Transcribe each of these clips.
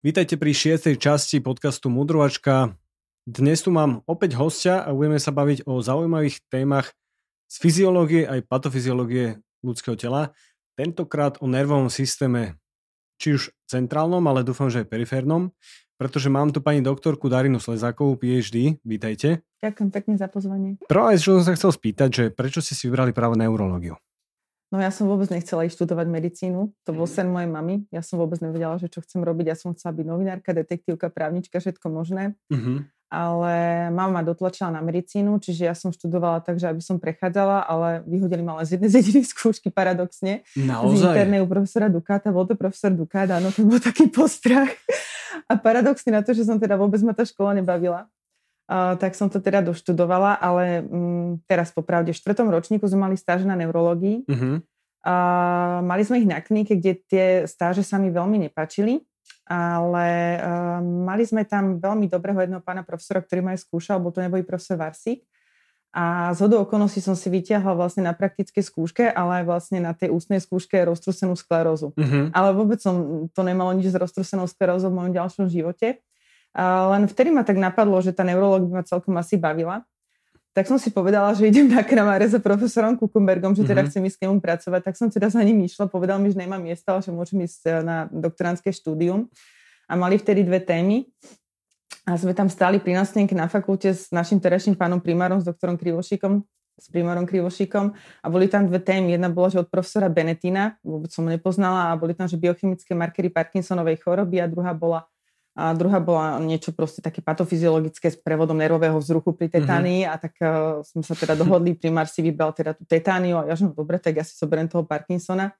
Vítajte pri šiestej časti podcastu Mudrovačka. Dnes tu mám opäť hostia a budeme sa baviť o zaujímavých témach z fyziológie aj patofyziológie ľudského tela. Tentokrát o nervovom systéme, či už centrálnom, ale dúfam, že aj periférnom, pretože mám tu pani doktorku Darinu Slezákovú, PhD. Vítajte. Ďakujem pekne za pozvanie. Prvá vec, čo som sa chcel spýtať, že prečo ste si vybrali práve neurológiu? No ja som vôbec nechcela ísť študovať medicínu. To bol sen mojej mamy. Ja som vôbec nevedela, že čo chcem robiť. Ja som chcela byť novinárka, detektívka, právnička, všetko možné. Uh-huh. Ale mama ma dotlačila na medicínu, čiže ja som študovala tak, že aby som prechádzala, ale vyhodili ma len z jednej z jediných skúšky paradoxne. Naozaj? Z internej u profesora Dukáta. Bol to profesor Dukát, áno, to bol taký postrach. A paradoxne na to, že som teda vôbec ma tá škola nebavila, tak som to teda doštudovala, ale um, teraz popravde v štvrtom ročníku sme mali stáže na neurológii. Uh-huh. Uh, mali sme ich na klinike, kde tie stáže sa mi veľmi nepačili, ale uh, mali sme tam veľmi dobrého jedného pána profesora, ktorý ma aj skúšal, bol to neboj profesor Varsík. A z hodou okolností som si vytiahla vlastne na praktickej skúške, ale aj vlastne na tej ústnej skúške roztrusenú sklerózu. Uh-huh. Ale vôbec som to nemalo nič s roztrusenou sklerózou v mojom ďalšom živote. Len vtedy ma tak napadlo, že tá neurológ by ma celkom asi bavila. Tak som si povedala, že idem na kramáre za profesorom Kukumbergom, že teda mm-hmm. chcem ísť k nemu pracovať. Tak som teda za ním išla, povedal mi, že nemám miesta, ale že môžem ísť e, na doktorantské štúdium. A mali vtedy dve témy. A sme tam stáli pri nástenke na fakulte s našim terajším pánom primárom, s doktorom Krivošíkom, s primárom Krivošíkom a boli tam dve témy. Jedna bola, že od profesora Benetina, vôbec som ho nepoznala, a boli tam, že biochemické markery Parkinsonovej choroby a druhá bola a druhá bola niečo proste také patofyziologické s prevodom nervového vzruchu pri tetánii mm-hmm. a tak uh, sme sa teda dohodli, primár si vybral teda tú tetániu a ja že no dobre, tak ja si zoberiem toho Parkinsona.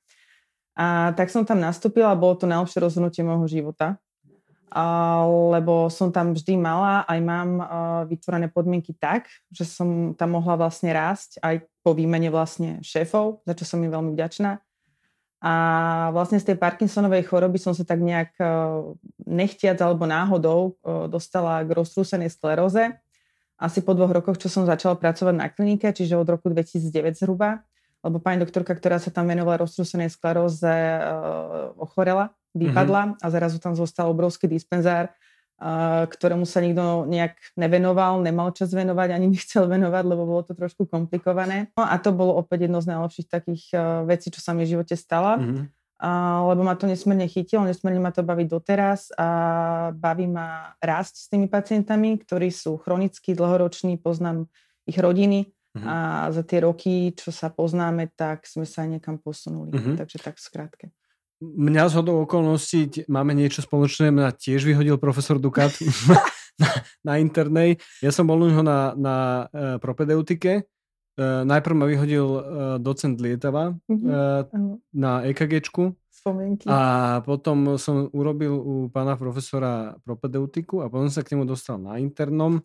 A tak som tam nastúpila a bolo to najlepšie rozhodnutie môjho života, a, lebo som tam vždy mala, aj mám uh, vytvorené podmienky tak, že som tam mohla vlastne rásť aj po výmene vlastne šéfov, za čo som im veľmi vďačná. A vlastne z tej Parkinsonovej choroby som sa tak nejak e, nechtiac alebo náhodou e, dostala k roztrúsenej skleróze. Asi po dvoch rokoch, čo som začala pracovať na klinike, čiže od roku 2009 zhruba, lebo pani doktorka, ktorá sa tam venovala roztrúsenej skleróze, e, ochorela, vypadla mm-hmm. a zrazu tam zostal obrovský dispenzár ktorému sa nikto nejak nevenoval, nemal čas venovať, ani nechcel venovať, lebo bolo to trošku komplikované. No a to bolo opäť jedno z najlepších takých vecí, čo sa mi v živote stala. Mm-hmm. A, lebo ma to nesmierne chytilo, nesmierne ma to baviť doteraz a baví ma rásť s tými pacientami, ktorí sú chronicky dlhoroční, poznám ich rodiny mm-hmm. a za tie roky, čo sa poznáme, tak sme sa niekam posunuli. Mm-hmm. Takže tak skrátke. Mňa z hodou okolností máme niečo spoločné, mňa tiež vyhodil profesor Dukat na, na internej. Ja som bol u neho na, na uh, propedeutike. Uh, najprv ma vyhodil uh, docent Lietava uh, na EKGčku. Spomienky. A potom som urobil u pána profesora propedeutiku a potom sa k nemu dostal na internom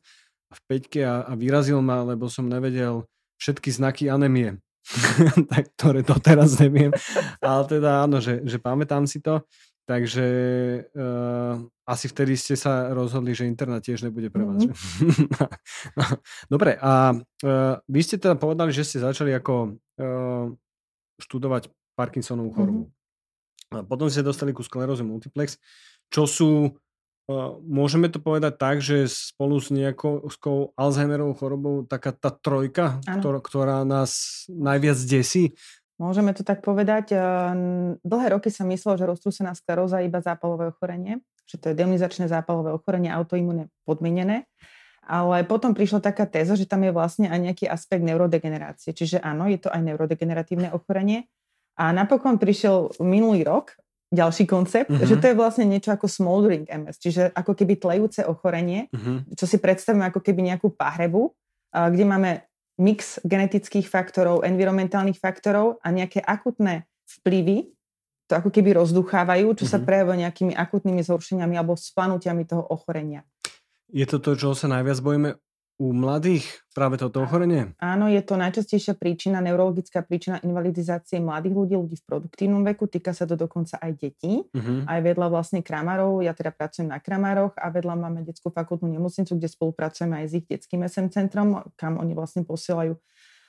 v peťke a, a vyrazil ma, lebo som nevedel všetky znaky anemie. tak, ktoré doteraz neviem. Ale teda áno, že, že pamätám si to. Takže uh, asi vtedy ste sa rozhodli, že internet tiež nebude pre vás. Mm-hmm. Dobre, a uh, vy ste teda povedali, že ste začali ako uh, študovať Parkinsonovú chorobu. Mm-hmm. A potom ste dostali ku skleróze multiplex, čo sú Môžeme to povedať tak, že spolu s nejakou Alzheimerovou chorobou taká tá trojka, ktorá, ktorá nás najviac desí? Môžeme to tak povedať. Dlhé roky sa myslelo, že roztrúsená skleróza je iba zápalové ochorenie, že to je demonizačné zápalové ochorenie, autoimune podmienené. Ale potom prišla taká téza, že tam je vlastne aj nejaký aspekt neurodegenerácie. Čiže áno, je to aj neurodegeneratívne ochorenie. A napokon prišiel minulý rok ďalší koncept, uh-huh. že to je vlastne niečo ako smoldering MS, čiže ako keby tlejúce ochorenie, uh-huh. čo si predstavíme ako keby nejakú pahrebu, kde máme mix genetických faktorov, environmentálnych faktorov a nejaké akutné vplyvy, to ako keby rozduchávajú, čo uh-huh. sa prejavuje nejakými akutnými zhoršeniami alebo splanutiami toho ochorenia. Je to to, čo sa najviac bojíme u mladých práve toto ochorenie? Áno, je to najčastejšia príčina, neurologická príčina invalidizácie mladých ľudí, ľudí v produktívnom veku. Týka sa to dokonca aj detí. Uh-huh. Aj vedľa vlastne kramárov, ja teda pracujem na kramároch a vedľa máme detskú fakultnú nemocnicu, kde spolupracujeme aj s ich detským SM centrom, kam oni vlastne posielajú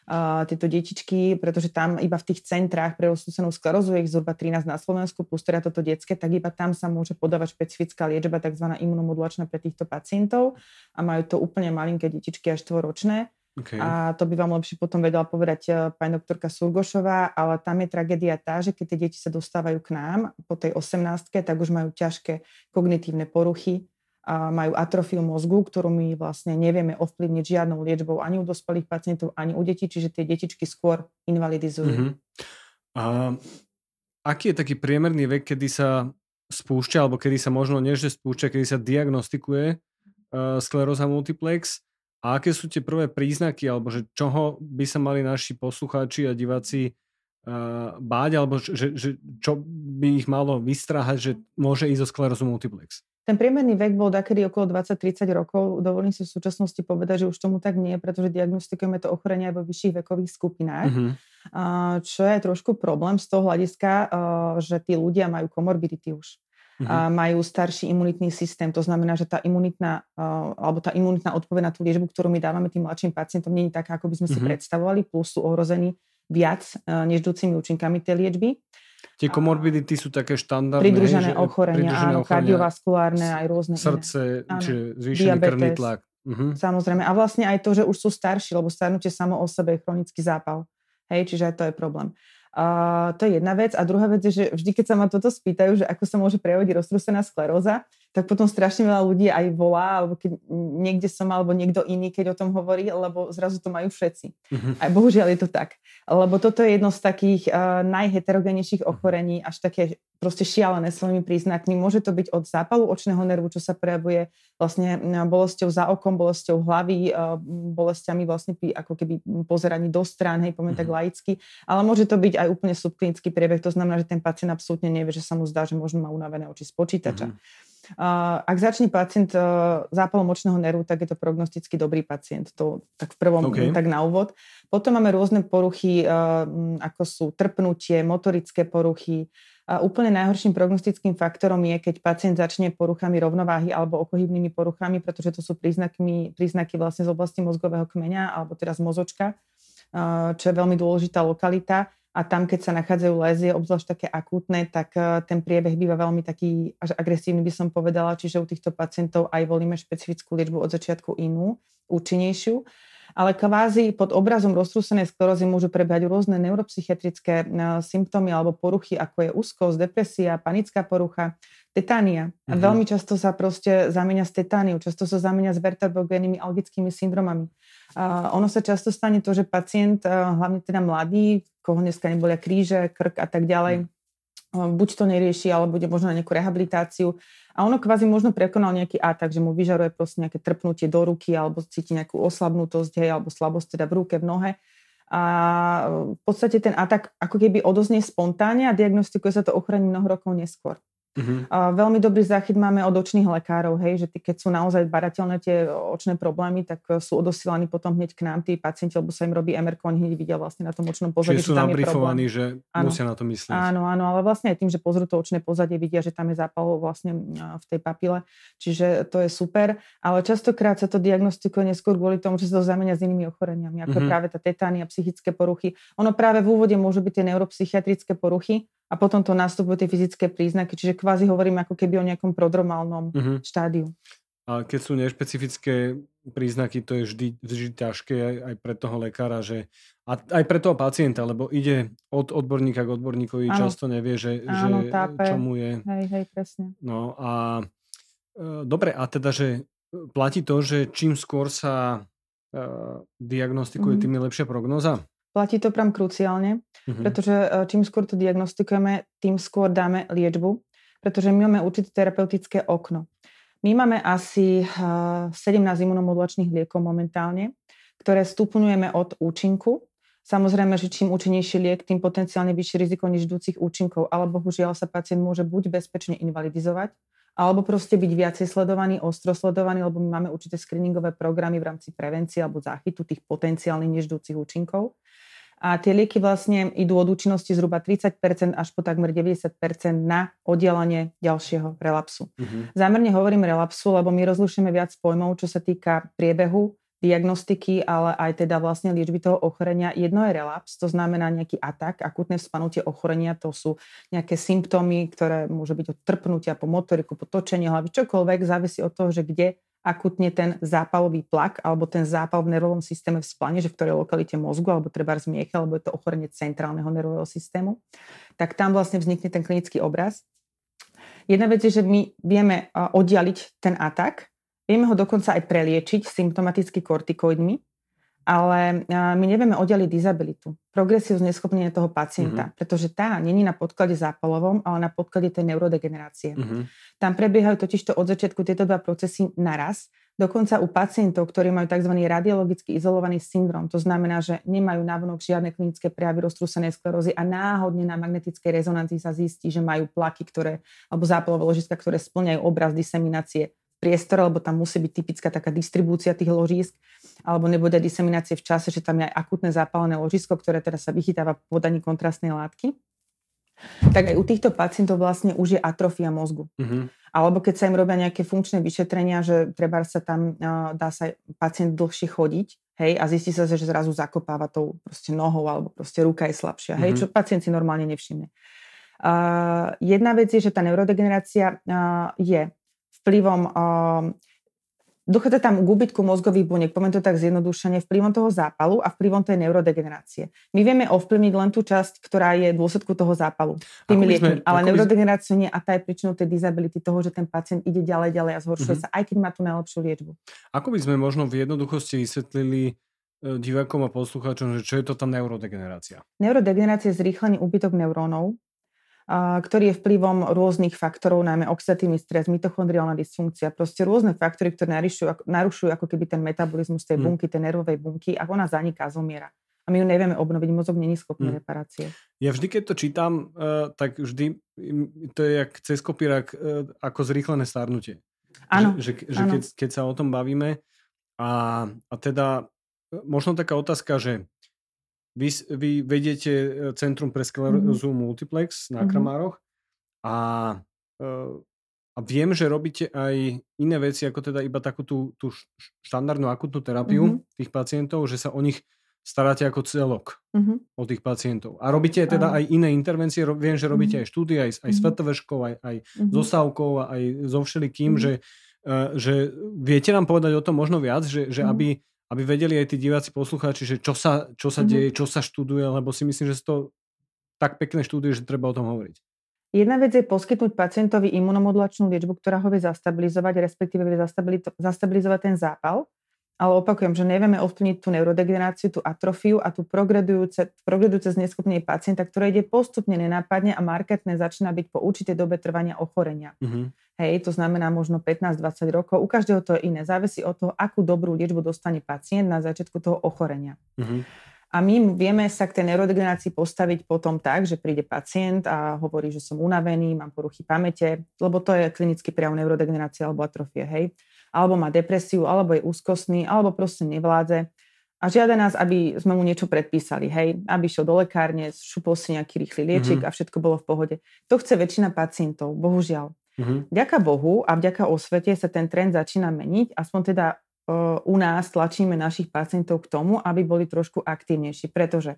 uh, tieto detičky, pretože tam iba v tých centrách pre rozsúsenú sklerózu je ich zhruba 13 na Slovensku, plus teda toto detské, tak iba tam sa môže podávať špecifická liečba, tzv. imunomodulačná pre týchto pacientov a majú to úplne malinké detičky až štvoročné. Okay. A to by vám lepšie potom vedela povedať uh, pani doktorka Surgošová, ale tam je tragédia tá, že keď tie deti sa dostávajú k nám po tej 18 tak už majú ťažké kognitívne poruchy, a majú atrofiu mozgu, ktorú my vlastne nevieme ovplyvniť žiadnou liečbou ani u dospelých pacientov, ani u detí, čiže tie detičky skôr invalidizujú. Mm-hmm. A aký je taký priemerný vek, kedy sa spúšťa, alebo kedy sa možno nie, spúšťa, kedy sa diagnostikuje uh, skleróza multiplex a aké sú tie prvé príznaky, alebo že čoho by sa mali naši poslucháči a diváci uh, báť, alebo že, že čo by ich malo vystrahať, že môže ísť o sklerózu multiplex? Ten priemerný vek bol takedy okolo 20-30 rokov. Dovolím si v súčasnosti povedať, že už tomu tak nie, pretože diagnostikujeme to ochorenie aj vo vyšších vekových skupinách. Mm-hmm. Čo je trošku problém z toho hľadiska, že tí ľudia majú komorbidity už. Mm-hmm. Majú starší imunitný systém. To znamená, že tá imunitná, alebo tá imunitná odpoveď na tú liečbu, ktorú my dávame tým mladším pacientom, nie je taká, ako by sme mm-hmm. si mhm. predstavovali, plus sú ohrození viac neždúcimi účinkami tej liečby. Tie komorbidity sú také štandardné. Pridružené hej, ochorenia, pridružené áno, ochorenia, kardiovaskulárne, aj rôzne Srdce, iné. čiže zvýšený krvný tlak. Uh-huh. Samozrejme. A vlastne aj to, že už sú starší, lebo starnutie samo o sebe je chronický zápal. Hej, čiže aj to je problém. Uh, to je jedna vec. A druhá vec je, že vždy, keď sa ma toto spýtajú, že ako sa môže prejaviť roztrúsená skleróza, tak potom strašne veľa ľudí aj volá, alebo keď niekde som, alebo niekto iný, keď o tom hovorí, lebo zrazu to majú všetci. Uh-huh. A bohužiaľ je to tak. Lebo toto je jedno z takých uh, najheterogenejších ochorení, až také proste šialené svojimi príznakmi. Môže to byť od zápalu očného nervu, čo sa prejavuje vlastne bolesťou za okom, bolesťou hlavy, bolestiami vlastne ako keby pozeraní do strán, hej, poviem tak mhm. laicky. Ale môže to byť aj úplne subklinický priebeh, to znamená, že ten pacient absolútne nevie, že sa mu zdá, že možno má unavené oči z počítača. Uh-huh. Ak začne pacient zápalom očného nervu, tak je to prognosticky dobrý pacient. To tak v prvom, okay. tak na úvod. Potom máme rôzne poruchy, ako sú trpnutie, motorické poruchy. A úplne najhorším prognostickým faktorom je, keď pacient začne poruchami rovnováhy alebo okohybnými poruchami, pretože to sú príznaky, príznaky vlastne z oblasti mozgového kmeňa alebo teraz mozočka, čo je veľmi dôležitá lokalita a tam, keď sa nachádzajú lézie, obzvlášť také akútne, tak eh, ten priebeh býva veľmi taký až agresívny, by som povedala, čiže u týchto pacientov aj volíme špecifickú liečbu od začiatku inú, účinnejšiu. Ale kvázi pod obrazom roztrúsenej sklerózy môžu prebiehať rôzne neuropsychiatrické eh, symptómy alebo poruchy, ako je úzkosť, depresia, panická porucha, tetánia. A mm-hmm. veľmi často sa proste zamieňa s tetániou, často sa zamieňa s vertebogénnymi algickými syndromami. Ono sa často stane to, že pacient, hlavne teda mladý, koho dneska nebolia kríže, krk a tak ďalej, uh, buď to nerieši, alebo bude možno na nejakú rehabilitáciu. A ono kvázi možno prekonal nejaký atak, že mu vyžaruje proste nejaké trpnutie do ruky, alebo cíti nejakú oslabnutosť, hej, alebo slabosť teda v ruke, v nohe a v podstate ten atak ako keby odoznie spontánne a diagnostikuje sa to ochorenie mnoho rokov neskôr. Uh-huh. A veľmi dobrý záchyt máme od očných lekárov, hej, že tí, keď sú naozaj barateľné tie očné problémy, tak e, sú odosielaní potom hneď k nám tí pacienti, lebo sa im robí MR, oni hneď vidia vlastne na tom očnom pozadí, Čiže sú nabrifovaní, že áno. musia na to myslieť. Áno, áno, ale vlastne aj tým, že pozrú to očné pozadie, vidia, že tam je zápal vlastne v tej papile, čiže to je super, ale častokrát sa to diagnostikuje neskôr kvôli tomu, že sa to zamenia s inými ochoreniami, ako uh-huh. práve tá tetánia, psychické poruchy. Ono práve v úvode môžu byť tie neuropsychiatrické poruchy, a potom to nastupujú tie fyzické príznaky, čiže kvázi hovorím ako keby o nejakom prodromálnom uh-huh. štádiu. A keď sú nešpecifické príznaky, to je vždy, vždy ťažké aj, aj pre toho lekára, že a aj pre toho pacienta, lebo ide od odborníka k odborníkovi, ano. často nevie, že, ano, že čomu je. Hej, hej, presne. No a e, dobre, a teda, že platí to, že čím skôr sa e, diagnostikuje, mm. tým je lepšia prognoza? Platí to prám kruciálne, mm-hmm. pretože e, čím skôr to diagnostikujeme, tým skôr dáme liečbu, pretože my máme určité terapeutické okno. My máme asi 17 e, imunomodulačných liekov momentálne, ktoré stupňujeme od účinku. Samozrejme, že čím účinnejší liek, tým potenciálne vyššie riziko neždúcich účinkov, ale bohužiaľ sa pacient môže buď bezpečne invalidizovať, alebo proste byť viacej sledovaný, ostro sledovaný, lebo my máme určité screeningové programy v rámci prevencie alebo záchytu tých potenciálnych neždúcich účinkov. A tie lieky vlastne idú od účinnosti zhruba 30% až po takmer 90% na oddelenie ďalšieho relapsu. Uh-huh. Zámerne hovorím relapsu, lebo my rozlišujeme viac pojmov, čo sa týka priebehu diagnostiky, ale aj teda vlastne liečby toho ochorenia. Jedno je relaps, to znamená nejaký atak, akutné spanutie ochorenia, to sú nejaké symptómy, ktoré môže byť od trpnutia po motoriku, po točenie hlavy, čokoľvek, závisí od toho, že kde akutne ten zápalový plak alebo ten zápal v nervovom systéme vzplane, že v ktorej lokalite mozgu alebo treba zmiecha, alebo je to ochorenie centrálneho nervového systému, tak tam vlastne vznikne ten klinický obraz. Jedna vec je, že my vieme oddialiť ten atak, vieme ho dokonca aj preliečiť symptomaticky kortikoidmi, ale my nevieme oddeliť disabilitu, progresiu zneschopnenia toho pacienta, mm-hmm. pretože tá není na podklade zápalovom, ale na podklade tej neurodegenerácie. Mm-hmm. Tam prebiehajú totižto od začiatku tieto dva procesy naraz, dokonca u pacientov, ktorí majú tzv. radiologicky izolovaný syndrom, to znamená, že nemajú navonok žiadne klinické prejavy roztrúsenej sklerózy a náhodne na magnetickej rezonancii sa zistí, že majú plaky, ktoré, alebo zápalové ložiska, ktoré splňajú obraz diseminácie priestore, lebo tam musí byť typická taká distribúcia tých ložísk, alebo nebude diseminácie v čase, že tam je aj akutné zápalené ložisko, ktoré teraz sa vychytáva po podaní kontrastnej látky. Tak aj u týchto pacientov vlastne už je atrofia mozgu. Mm-hmm. Alebo keď sa im robia nejaké funkčné vyšetrenia, že treba sa tam, dá sa pacient dlhšie chodiť, hej, a zistí sa, že zrazu zakopáva tou proste nohou, alebo proste ruka je slabšia, hej, mm-hmm. čo pacient si normálne nevšimne. Uh, jedna vec je, že tá neurodegenerácia uh, je vplyvom uh, dochádza tam k úbytku mozgových buniek, poviem to tak zjednodušene, vplyvom toho zápalu a vplyvom tej neurodegenerácie. My vieme ovplyvniť len tú časť, ktorá je v dôsledku toho zápalu, tými liekmi, ale neurodegeneráciu nie a tá je príčinou tej disability, toho, že ten pacient ide ďalej, ďalej a zhoršuje uh-huh. sa, aj keď má tú najlepšiu liečbu. Ako by sme možno v jednoduchosti vysvetlili e, divákom a poslucháčom, že čo je to tá neurodegenerácia? Neurodegenerácia je zrýchlený úbytok neurónov, ktorý je vplyvom rôznych faktorov, najmä oxidatívny stres, mitochondriálna dysfunkcia, proste rôzne faktory, ktoré narušujú, narušujú ako keby ten metabolizmus tej hmm. bunky, tej nervovej bunky a ona zaniká, zomiera. A my ju nevieme obnoviť, mozog není schopný hmm. reparácie. Ja vždy, keď to čítam, uh, tak vždy to je jak cez kopírak uh, ako zrýchlené starnutie. Áno. Že, že, že keď, keď sa o tom bavíme a, a teda e, možno taká otázka, že vy, vy vediete e, Centrum pre sklerózu mm-hmm. multiplex na mm-hmm. Kramároch a, e, a viem, že robíte aj iné veci, ako teda iba takú tú, tú štandardnú akutnú terapiu mm-hmm. tých pacientov, že sa o nich staráte ako celok mm-hmm. o tých pacientov. A robíte teda aj iné intervencie, viem, že robíte mm-hmm. aj štúdie, aj, aj s mm-hmm. aj, aj mm-hmm. so Stavkou, aj so všelikým, mm-hmm. že, uh, že viete nám povedať o tom možno viac, že, že mm-hmm. aby aby vedeli aj tí diváci, poslucháči, že čo sa, čo sa mm-hmm. deje, čo sa študuje, lebo si myslím, že to tak pekné štúdie, že treba o tom hovoriť. Jedna vec je poskytnúť pacientovi imunomodulačnú liečbu, ktorá ho vie zastabilizovať, respektíve vie zastabilizovať ten zápal ale opakujem, že nevieme ovplyvniť tú neurodegeneráciu, tú atrofiu a tú progredujúce, progredujúce zneskupnenie pacienta, ktoré ide postupne nenápadne a marketné začína byť po určitej dobe trvania ochorenia. Uh-huh. Hej, to znamená možno 15-20 rokov. U každého to je iné. Závisí od toho, akú dobrú liečbu dostane pacient na začiatku toho ochorenia. Uh-huh. A my vieme sa k tej neurodegenerácii postaviť potom tak, že príde pacient a hovorí, že som unavený, mám poruchy pamäte, lebo to je klinický prejav neurodegenerácie alebo atrofie, hej alebo má depresiu, alebo je úzkostný, alebo proste nevládze. A žiada nás, aby sme mu niečo predpísali, hej, aby šiel do lekárne, šupol si nejaký rýchly liečik mm-hmm. a všetko bolo v pohode. To chce väčšina pacientov, bohužiaľ. Mm-hmm. Vďaka Bohu a vďaka osvete sa ten trend začína meniť, aspoň teda uh, u nás tlačíme našich pacientov k tomu, aby boli trošku aktívnejší, pretože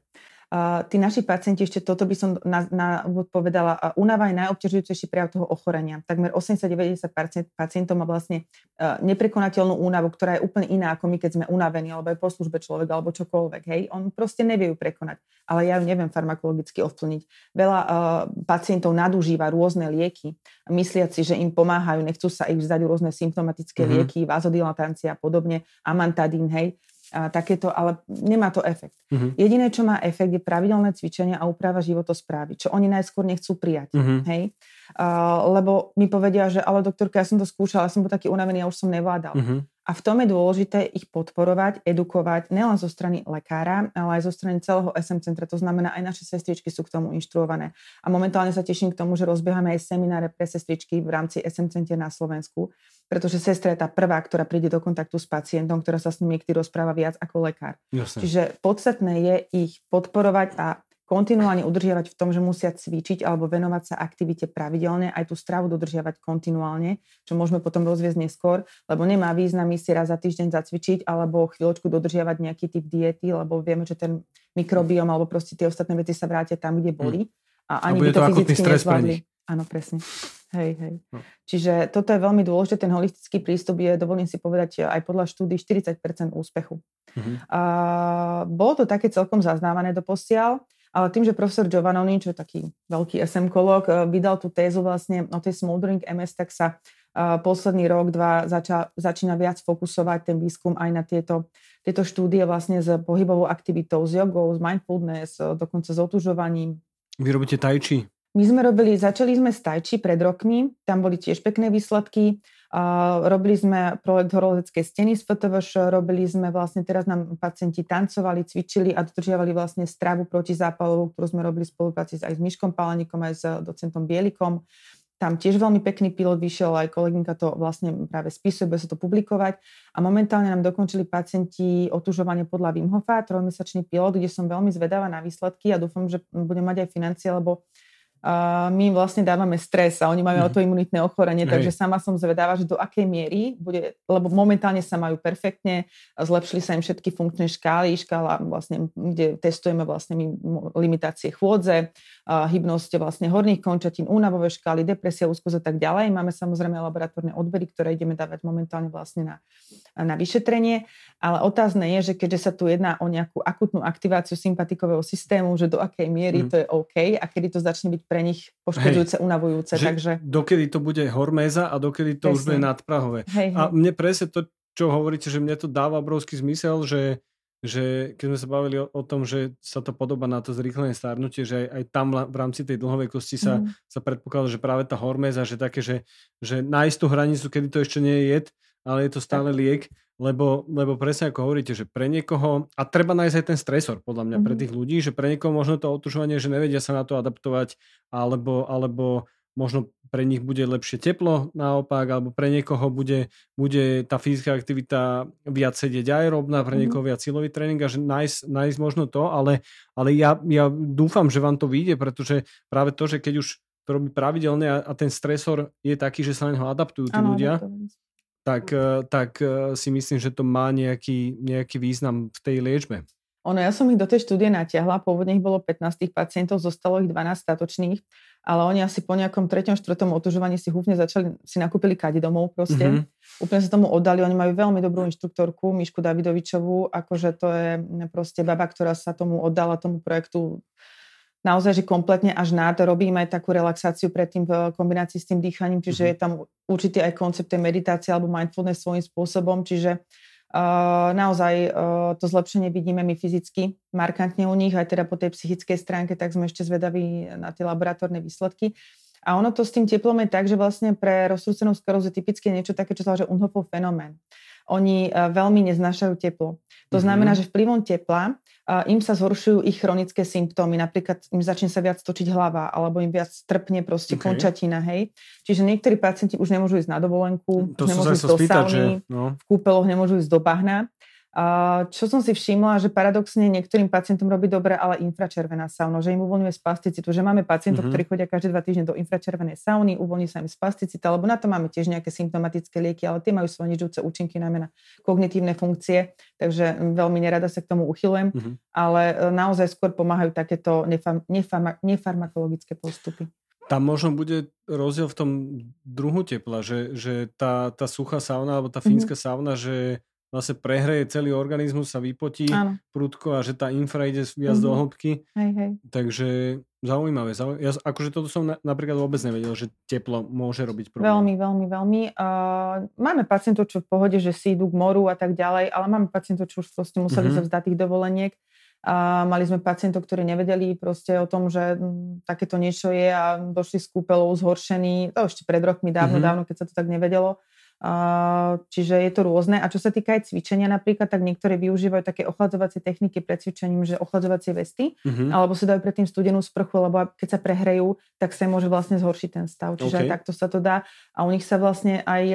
Uh, tí naši pacienti, ešte toto by som na, na úvod povedala, uh, únava je najobťažujúcejší prejav toho ochorenia. Takmer 80-90 pacientov má vlastne uh, neprekonateľnú únavu, ktorá je úplne iná ako my, keď sme unavení, alebo aj po službe človek, alebo čokoľvek. Hej? On proste nevie ju prekonať. Ale ja ju neviem farmakologicky ovplniť. Veľa uh, pacientov nadužíva rôzne lieky, mysliaci, že im pomáhajú, nechcú sa ich vzdať rôzne symptomatické mm-hmm. lieky, vazodilatancia a podobne, amantadín, hej a takéto, ale nemá to efekt. Uh-huh. Jediné, čo má efekt, je pravidelné cvičenie a úprava životosprávy, čo oni najskôr nechcú prijať. Uh-huh. Hej? Uh, lebo mi povedia, že ale doktorka, ja som to skúšala, ja som bol taký unavený, ja už som nevládal. Uh-huh. A v tom je dôležité ich podporovať, edukovať, nielen zo strany lekára, ale aj zo strany celého SM centra. To znamená, aj naše sestričky sú k tomu inštruované. A momentálne sa teším k tomu, že rozbiehame aj semináre pre sestričky v rámci SM center na Slovensku, pretože sestra je tá prvá, ktorá príde do kontaktu s pacientom, ktorá sa s ním niekedy rozpráva viac ako lekár. Jasne. Čiže podstatné je ich podporovať a kontinuálne udržiavať v tom, že musia cvičiť alebo venovať sa aktivite pravidelne, aj tú stravu dodržiavať kontinuálne, čo môžeme potom rozviesť neskôr, lebo nemá význam si raz za týždeň zacvičiť alebo chvíľočku dodržiavať nejaký typ diety, lebo vieme, že ten mikrobiom alebo proste tie ostatné veci sa vrátia tam, kde boli. A ani a by to, to fyzicky nezvládli. Áno, presne. Hej, hej. No. Čiže toto je veľmi dôležité, ten holistický prístup je, dovolím si povedať, aj podľa štúdy 40% úspechu. Uh-huh. A, bolo to také celkom zaznávané do posiaľ, ale tým, že profesor Giovannoni, čo je taký veľký SM-kolog, eh, vydal tú tézu vlastne o tej smoldering MS, tak sa uh, posledný rok, dva zača, začína viac fokusovať ten výskum aj na tieto, tieto štúdie vlastne s pohybovou aktivitou, s jogou, s mindfulness, eh, dokonca s otužovaním. Vy robíte tajči? My sme robili, začali sme s tajči pred rokmi, tam boli tiež pekné výsledky. Uh, robili sme projekt horolezecké steny z FTVŠ, robili sme vlastne, teraz nám pacienti tancovali, cvičili a dodržiavali vlastne stravu protizápalovú, ktorú sme robili v spolupráci aj s Myškom Pálenikom, aj s docentom Bielikom. Tam tiež veľmi pekný pilot vyšiel, aj kolegynka to vlastne práve spisuje, bude sa to publikovať. A momentálne nám dokončili pacienti otužovanie podľa Wim Hofa, trojmesačný pilot, kde som veľmi zvedavá na výsledky a dúfam, že budem mať aj financie, lebo a my vlastne dávame stres a oni majú mm. autoimunitné ochorenie, Hej. takže sama som zvedáva, že do akej miery bude, lebo momentálne sa majú perfektne, zlepšili sa im všetky funkčné škály, škála vlastne, kde testujeme vlastne limitácie chôdze, hybnosť vlastne horných končatín, únavové škály, depresia, úzkosť a tak ďalej. Máme samozrejme laboratórne odbery, ktoré ideme dávať momentálne vlastne na, na vyšetrenie, ale otázne je, že keďže sa tu jedná o nejakú akutnú aktiváciu sympatikového systému, že do akej miery mm. to je OK a kedy to začne byť pre nich poškodzujúce, Hej. unavujúce. Že takže... Dokedy to bude horméza a dokedy to presne. už bude nadprahové. Hej, hej. A mne presne to, čo hovoríte, že mne to dáva obrovský zmysel, že že keď sme sa bavili o, o tom, že sa to podobá na to zrýchlené starnutie, že aj, aj tam v rámci tej dlhovej kosti sa, mm. sa predpokladá, že práve tá horméza, že také, že, že nájsť tú hranicu, kedy to ešte nie je jed, ale je to stále liek, lebo, lebo presne ako hovoríte, že pre niekoho, a treba nájsť aj ten stresor, podľa mňa, pre mhm. tých ľudí, že pre niekoho možno to otužovanie, že nevedia sa na to adaptovať, alebo, alebo možno pre nich bude lepšie teplo naopak, alebo pre niekoho bude, bude tá fyzická aktivita viac sedieť aerobná, pre mhm. niekoho viac silový tréning a že nájsť, nájsť možno to, ale, ale ja, ja dúfam, že vám to vyjde, pretože práve to, že keď už to robí pravidelne a, a ten stresor je taký, že sa na neho adaptujú tí ano, ľudia, tak, eh, tak eh, si myslím, že to má nejaký, nejaký význam v tej liečbe. Ono, ja som ich do tej štúdie natiahla, pôvodne ich bolo 15 pacientov, zostalo ich 12 statočných, ale oni asi po nejakom 3. 4. otužovaní si húfne začali, si nakúpili kadi domov proste. Mm-hmm. Úplne sa tomu oddali, oni majú veľmi dobrú inštruktorku, Mišku Davidovičovú, akože to je proste baba, ktorá sa tomu oddala, tomu projektu naozaj, že kompletne až na to robíme aj takú relaxáciu predtým v kombinácii s tým dýchaním, čiže mm-hmm. je tam určitý aj koncept tej meditácie alebo mindfulness svojím spôsobom, čiže uh, naozaj uh, to zlepšenie vidíme my fyzicky, markantne u nich, aj teda po tej psychickej stránke, tak sme ešte zvedaví na tie laboratórne výsledky. A ono to s tým teplom je tak, že vlastne pre rozsúcenú sklerózu typické niečo také, čo sa hovorí Unhofov fenomén. Oni uh, veľmi neznášajú teplo. To mm-hmm. znamená, že vplyvom tepla im sa zhoršujú ich chronické symptómy, napríklad im začne sa viac točiť hlava, alebo im viac trpne proste okay. končatina, hej. Čiže niektorí pacienti už nemôžu ísť na dovolenku, to nemôžu ísť do spýtať, sauny, že, no. v kúpeloch nemôžu ísť do bahna. Čo som si všimla, že paradoxne niektorým pacientom robí dobre, ale infračervená sauna, že im uvoľňuje spasticitu, že máme pacientov, mm-hmm. ktorí chodia každé dva týždne do infračervenej sauny, uvoľní sa im spasticita, lebo na to máme tiež nejaké symptomatické lieky, ale tie majú svoje účinky najmä na kognitívne funkcie, takže veľmi nerada sa k tomu uchylujem, mm-hmm. ale e, naozaj skôr pomáhajú takéto nefam, nefam, nefarmakologické postupy. Tam možno bude rozdiel v tom druhu tepla, že, že tá, tá suchá sauna alebo tá fínska mm-hmm. sauna, že vlastne prehreje celý organizmus, sa vypotí Áno. prudko a že tá infra ide viac mm-hmm. do mhm. hĺbky. Hej, hej. Takže zaujímavé. zaujímavé. Ja, akože toto som na, napríklad vôbec nevedel, že teplo môže robiť problém. Veľmi, veľmi, veľmi. Uh, máme pacientov, čo v pohode, že si idú k moru a tak ďalej, ale máme pacientov, čo už proste museli mm-hmm. sa vzdať tých dovoleniek. A mali sme pacientov, ktorí nevedeli proste o tom, že takéto niečo je a došli s kúpelou zhoršení. To ešte pred rokmi, dávno, mm-hmm. dávno, keď sa to tak nevedelo. Čiže je to rôzne. A čo sa týka aj cvičenia napríklad, tak niektorí využívajú také ochladzovacie techniky pred cvičením, že ochladzovacie vesty, mm-hmm. alebo si dajú predtým studenú sprchu, lebo keď sa prehrejú, tak sa môže vlastne zhoršiť ten stav. Čiže okay. aj takto sa to dá. A u nich sa vlastne aj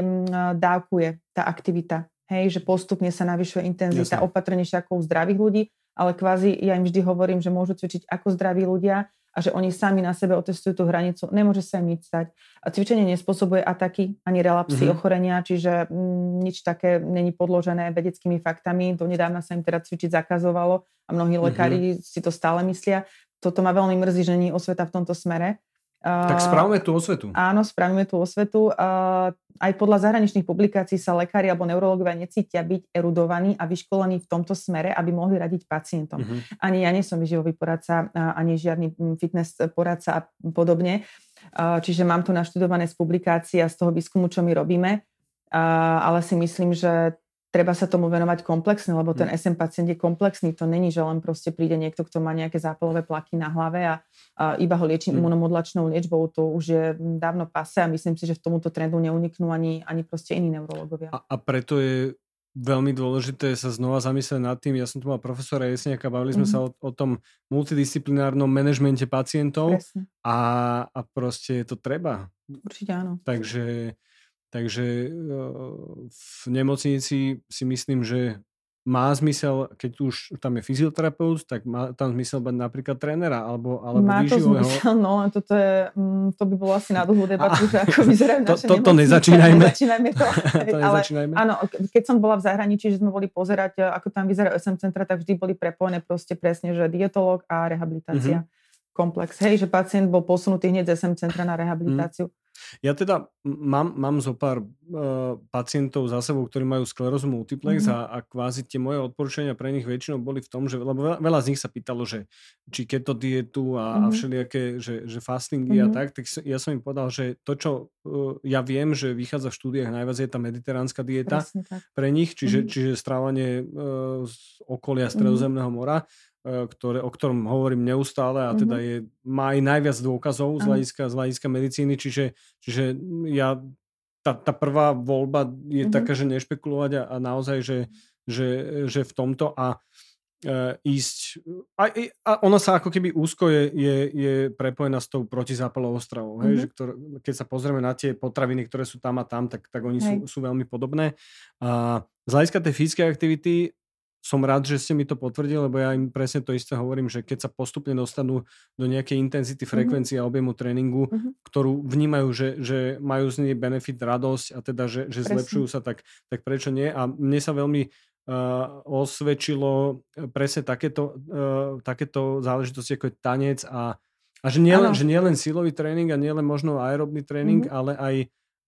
dávkuje tá aktivita. Hej, že postupne sa navyšuje intenzita, Jasne. opatrnejšie ako u zdravých ľudí ale kvázi ja im vždy hovorím, že môžu cvičiť ako zdraví ľudia a že oni sami na sebe otestujú tú hranicu. Nemôže sa im nič stať. A cvičenie nespôsobuje ataky ani relapsy, mm-hmm. ochorenia, čiže m, mm, nič také není podložené vedeckými faktami. Donedávna sa im teda cvičiť zakazovalo a mnohí mhm. lekári mm-hmm. si to stále myslia. Toto ma veľmi mrzí, že nie osveta v tomto smere. Tak správame tú osvetu. Áno, spravíme tú osvetu. Aj podľa zahraničných publikácií sa lekári alebo neurologovia necítia byť erudovaní a vyškolení v tomto smere, aby mohli radiť pacientom. Uh-huh. Ani ja nie som vyživový poradca, ani žiadny fitness poradca a podobne. Čiže mám to naštudované z publikácií a z toho výskumu, čo my robíme. Ale si myslím, že treba sa tomu venovať komplexne, lebo ten SM hm. pacient je komplexný. To není, že len proste príde niekto, kto má nejaké zápalové plaky na hlave a, a iba ho liečím mm. imunomodlačnou liečbou. To už je dávno pase a myslím si, že v tomuto trendu neuniknú ani, ani proste iní neurologovia. A, a preto je veľmi dôležité sa znova zamyslieť nad tým. Ja som tu mal profesora Jesniaka, bavili sme mm-hmm. sa o, o tom multidisciplinárnom manažmente pacientov a, a proste to treba. Určite áno. Takže Takže v nemocnici si myslím, že má zmysel, keď už tam je fyzioterapeut, tak má tam zmysel mať napríklad trénera alebo, alebo Má to výživového. zmysel, no len toto je, mm, to by bolo asi na dlhú debatu, že ako vyzerajú to, naše to, to nezačínajme. nezačínajme to. to nezačínajme. Ale áno, keď som bola v zahraničí, že sme boli pozerať, ako tam vyzerajú SM centra, tak vždy boli prepojené proste presne, že dietolog a rehabilitácia. Mm-hmm. Komplex. Hej, že pacient bol posunutý hneď z SM centra na rehabilitáciu. Mm. Ja teda mám, mám zo pár uh, pacientov za sebou, ktorí majú sklerózu multiplex mm-hmm. a, a kvázi tie moje odporúčania pre nich väčšinou boli v tom, že lebo veľa, z nich sa pýtalo, že či keto dietu a, mm-hmm. a všelijaké, že, že fastingy mm-hmm. a tak, tak ja som im povedal, že to, čo uh, ja viem, že vychádza v štúdiách najviac je tá mediteránska dieta pre nich, čiže, mm-hmm. čiže strávanie uh, z okolia mhm. Stredozemného mora E, ktoré, o ktorom hovorím neustále a teda mhm. je, má aj najviac dôkazov z hľadiska, z hľadiska medicíny, čiže, čiže ja, tá, tá prvá voľba je mm-hmm. taká, že nešpekulovať a, a naozaj, že, že, že v tomto a e, ísť a, a ona sa ako keby úzko je, je, je prepojená s tou protizápalovou stravou, mm-hmm. že ktoré, keď sa pozrieme na tie potraviny, ktoré sú tam a tam, tak, tak oni sú, sú veľmi podobné. A z hľadiska tej fyzickej aktivity som rád, že ste mi to potvrdili, lebo ja im presne to isté hovorím, že keď sa postupne dostanú do nejakej intenzity, mhm. frekvencie mm-hmm. a objemu tréningu, mm-hmm. ktorú vnímajú, že, že majú z nej benefit, radosť a teda, že, že zlepšujú sa, tak, tak prečo nie? A mne sa veľmi uh, osvedčilo presne takéto, uh, takéto záležitosti, ako je tanec a, a že nielen nie len silový tréning a nielen možno aerobný tréning, mm-hmm. ale aj,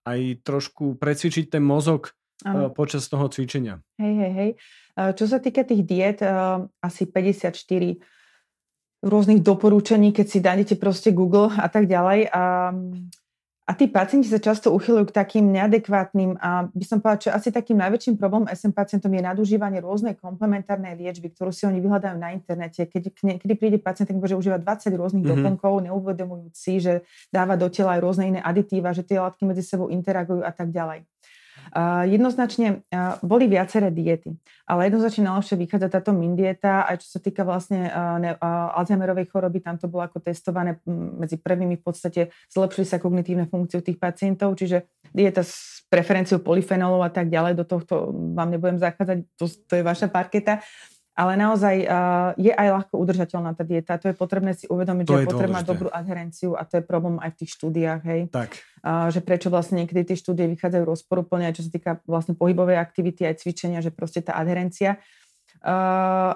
aj trošku precvičiť ten mozog ano. počas toho cvičenia. Hej, hej, hej. Čo sa týka tých diet, asi 54 rôznych doporúčaní, keď si dáte proste Google a tak ďalej. A, a tí pacienti sa často uchylujú k takým neadekvátnym a by som povedala, že asi takým najväčším problémom SM pacientom je nadužívanie rôznej komplementárnej liečby, ktorú si oni vyhľadajú na internete. Keď, kedy príde pacient, tak môže užívať 20 rôznych mm-hmm. doplnkov, neuvedomujúci, že dáva do tela aj rôzne iné aditíva, že tie látky medzi sebou interagujú a tak ďalej. Jednoznačne boli viaceré diety, ale jednoznačne najlepšie vychádza táto min dieta, aj čo sa týka vlastne Alzheimerovej choroby, tam to bolo ako testované medzi prvými v podstate zlepšili sa kognitívne funkcie tých pacientov, čiže dieta s preferenciou polyfenolov a tak ďalej, do tohto vám nebudem zachádzať, to, to je vaša parketa ale naozaj uh, je aj ľahko udržateľná tá dieta. To je potrebné si uvedomiť, to že je potrebná dobrú adherenciu a to je problém aj v tých štúdiách, hej. Tak. Uh, že prečo vlastne niekedy tie štúdie vychádzajú rozporuplne, aj čo sa týka vlastne pohybovej aktivity, aj cvičenia, že proste tá adherencia. Uh,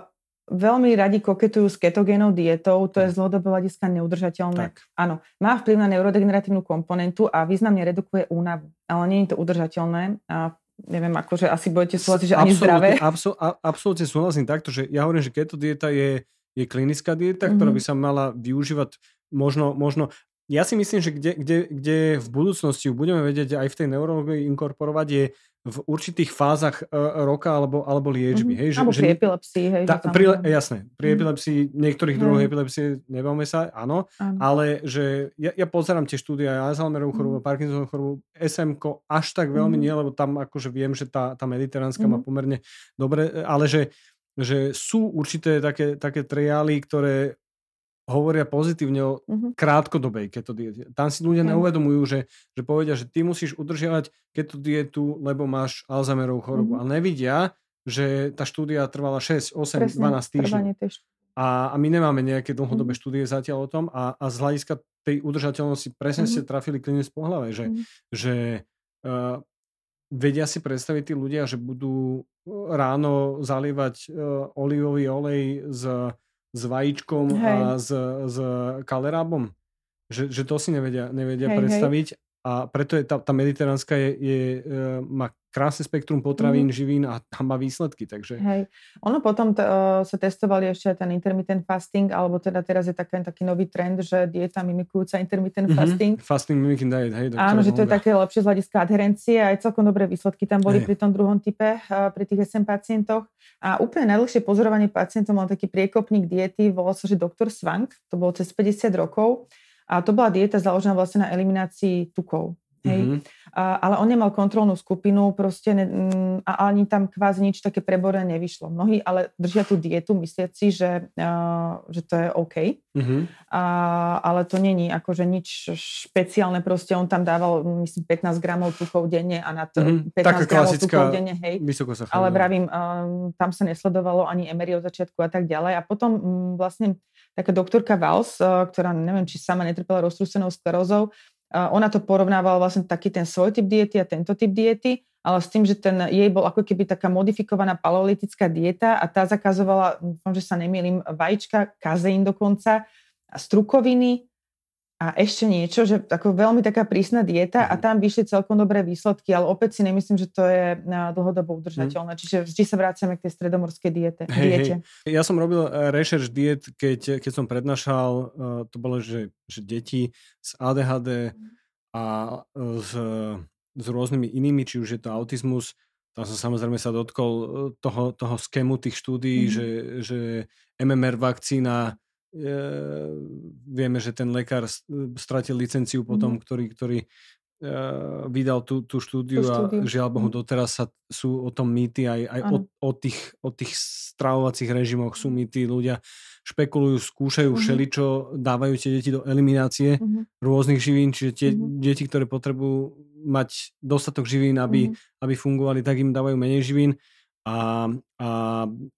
veľmi radi koketujú s ketogénou dietou, to je z dlhodobého hľadiska neudržateľné. Tak. Áno, má vplyv na neurodegeneratívnu komponentu a významne redukuje únavu, ale nie je to udržateľné. A neviem, akože asi budete súhlasiť, že ani zdravé. Absol, absolútne súhlasím takto, že ja hovorím, že keto dieta je, je klinická dieta, mm-hmm. ktorá by sa mala využívať možno, možno ja si myslím, že kde, kde, kde v budúcnosti budeme vedieť aj v tej neurologii inkorporovať je v určitých fázach uh, roka alebo, alebo liečby. Mm-hmm. Hej, že, alebo že, pri epilepsii. Hej, tá, pri, jasné, pri mm-hmm. epilepsii, niektorých mm-hmm. druhov epilepsie, nebavme sa, áno, áno, ale že ja, ja pozerám tie štúdie aj Alzheimerovú chorobu, mm-hmm. Parkinsonovú chorobu, SMK až tak veľmi mm-hmm. nie, lebo tam akože viem, že tá, tá mediteránska mm-hmm. má pomerne dobre, ale že, že sú určité také, také triály, ktoré hovoria pozitívne o uh-huh. krátkodobej keto diete. Tam si ľudia uh-huh. neuvedomujú, že, že povedia, že ty musíš udržiavať keto dietu, lebo máš Alzheimerovú chorobu. Uh-huh. Ale nevidia, že tá štúdia trvala 6, 8, Presne, 12 týždňov. A, a my nemáme nejaké dlhodobé mm. štúdie zatiaľ o tom a, a z hľadiska tej udržateľnosti presne mm. ste trafili klinec po hlave, že, mm. že uh, vedia si predstaviť tí ľudia, že budú ráno zalievať uh, olivový olej s, s vajíčkom hej. a s, s kalerábom. Že, že to si nevedia, nevedia hej, predstaviť. Hej a preto je tá, tá mediteránska je, je, e, má krásne spektrum potravín, mm. živín a tam má výsledky. Takže... Hej. Ono potom t- uh, sa testovali ešte ten intermittent fasting, alebo teda teraz je taký, taký nový trend, že dieta mimikujúca intermittent mm-hmm. fasting. Fasting mimicking diet, hej. Áno, že to je také lepšie z hľadiska adherencie, aj celkom dobré výsledky tam boli hej. pri tom druhom type, uh, pri tých SM pacientoch. A úplne najdlhšie pozorovanie pacientov mal taký priekopník diety, volal sa, že doktor Swank, to bolo cez 50 rokov a to bola dieta založená vlastne na eliminácii tukov. Hej. Mm-hmm. A, ale on nemal kontrolnú skupinu proste ne, mm, a ani tam kvázi nič také preborné nevyšlo. Mnohí ale držia tú dietu, myslieť si, že, uh, že to je OK. Mm-hmm. A, ale to není akože nič špeciálne. Proste on tam dával, myslím, 15 gramov tukov denne a na to mm-hmm. 15 Taká gramov tukov denne. Hej. Ale vravím, um, tam sa nesledovalo ani emery od začiatku a tak ďalej. A potom um, vlastne taká doktorka Vals, eh, ktorá neviem, či sama netrpela roztrúsenou sklerózou, ona to porovnávala vlastne taký ten svoj typ diety a tento typ diety, ale s tým, že ten jej bol ako keby taká modifikovaná paleolitická dieta a tá zakazovala, dúfam, že sa nemýlim, vajíčka, kazeín dokonca, strukoviny, a ešte niečo, že ako veľmi taká prísna dieta a mhm. tam vyšli celkom dobré výsledky, ale opäť si nemyslím, že to je dlhodobo udržateľné. Mm. Čiže vždy sa vraciame k tej stredomorskej diete. Hey, diete. Hey. Ja som robil eh, rešerš diet, keď, keď som prednášal, eh, to bolo, že, že deti s ADHD a eh, s, s rôznymi inými, či už je to autizmus, tam som samozrejme sa dotkol toho, toho skému tých štúdií, mm. že, že MMR vakcína E, vieme, že ten lekár stratil licenciu potom, mm. ktorý, ktorý e, vydal tú, tú štúdiu, tú štúdiu a žiaľ Bohu, mhm. doteraz sa, sú o tom mýty, aj, aj o, o, tých, o tých stravovacích režimoch sú mýty, ľudia špekulujú, skúšajú mm. všeličo, dávajú tie deti do eliminácie mm. rôznych živín, čiže tie mm. deti, ktoré potrebujú mať dostatok živín, aby, mm. aby fungovali, tak im dávajú menej živín. A, a,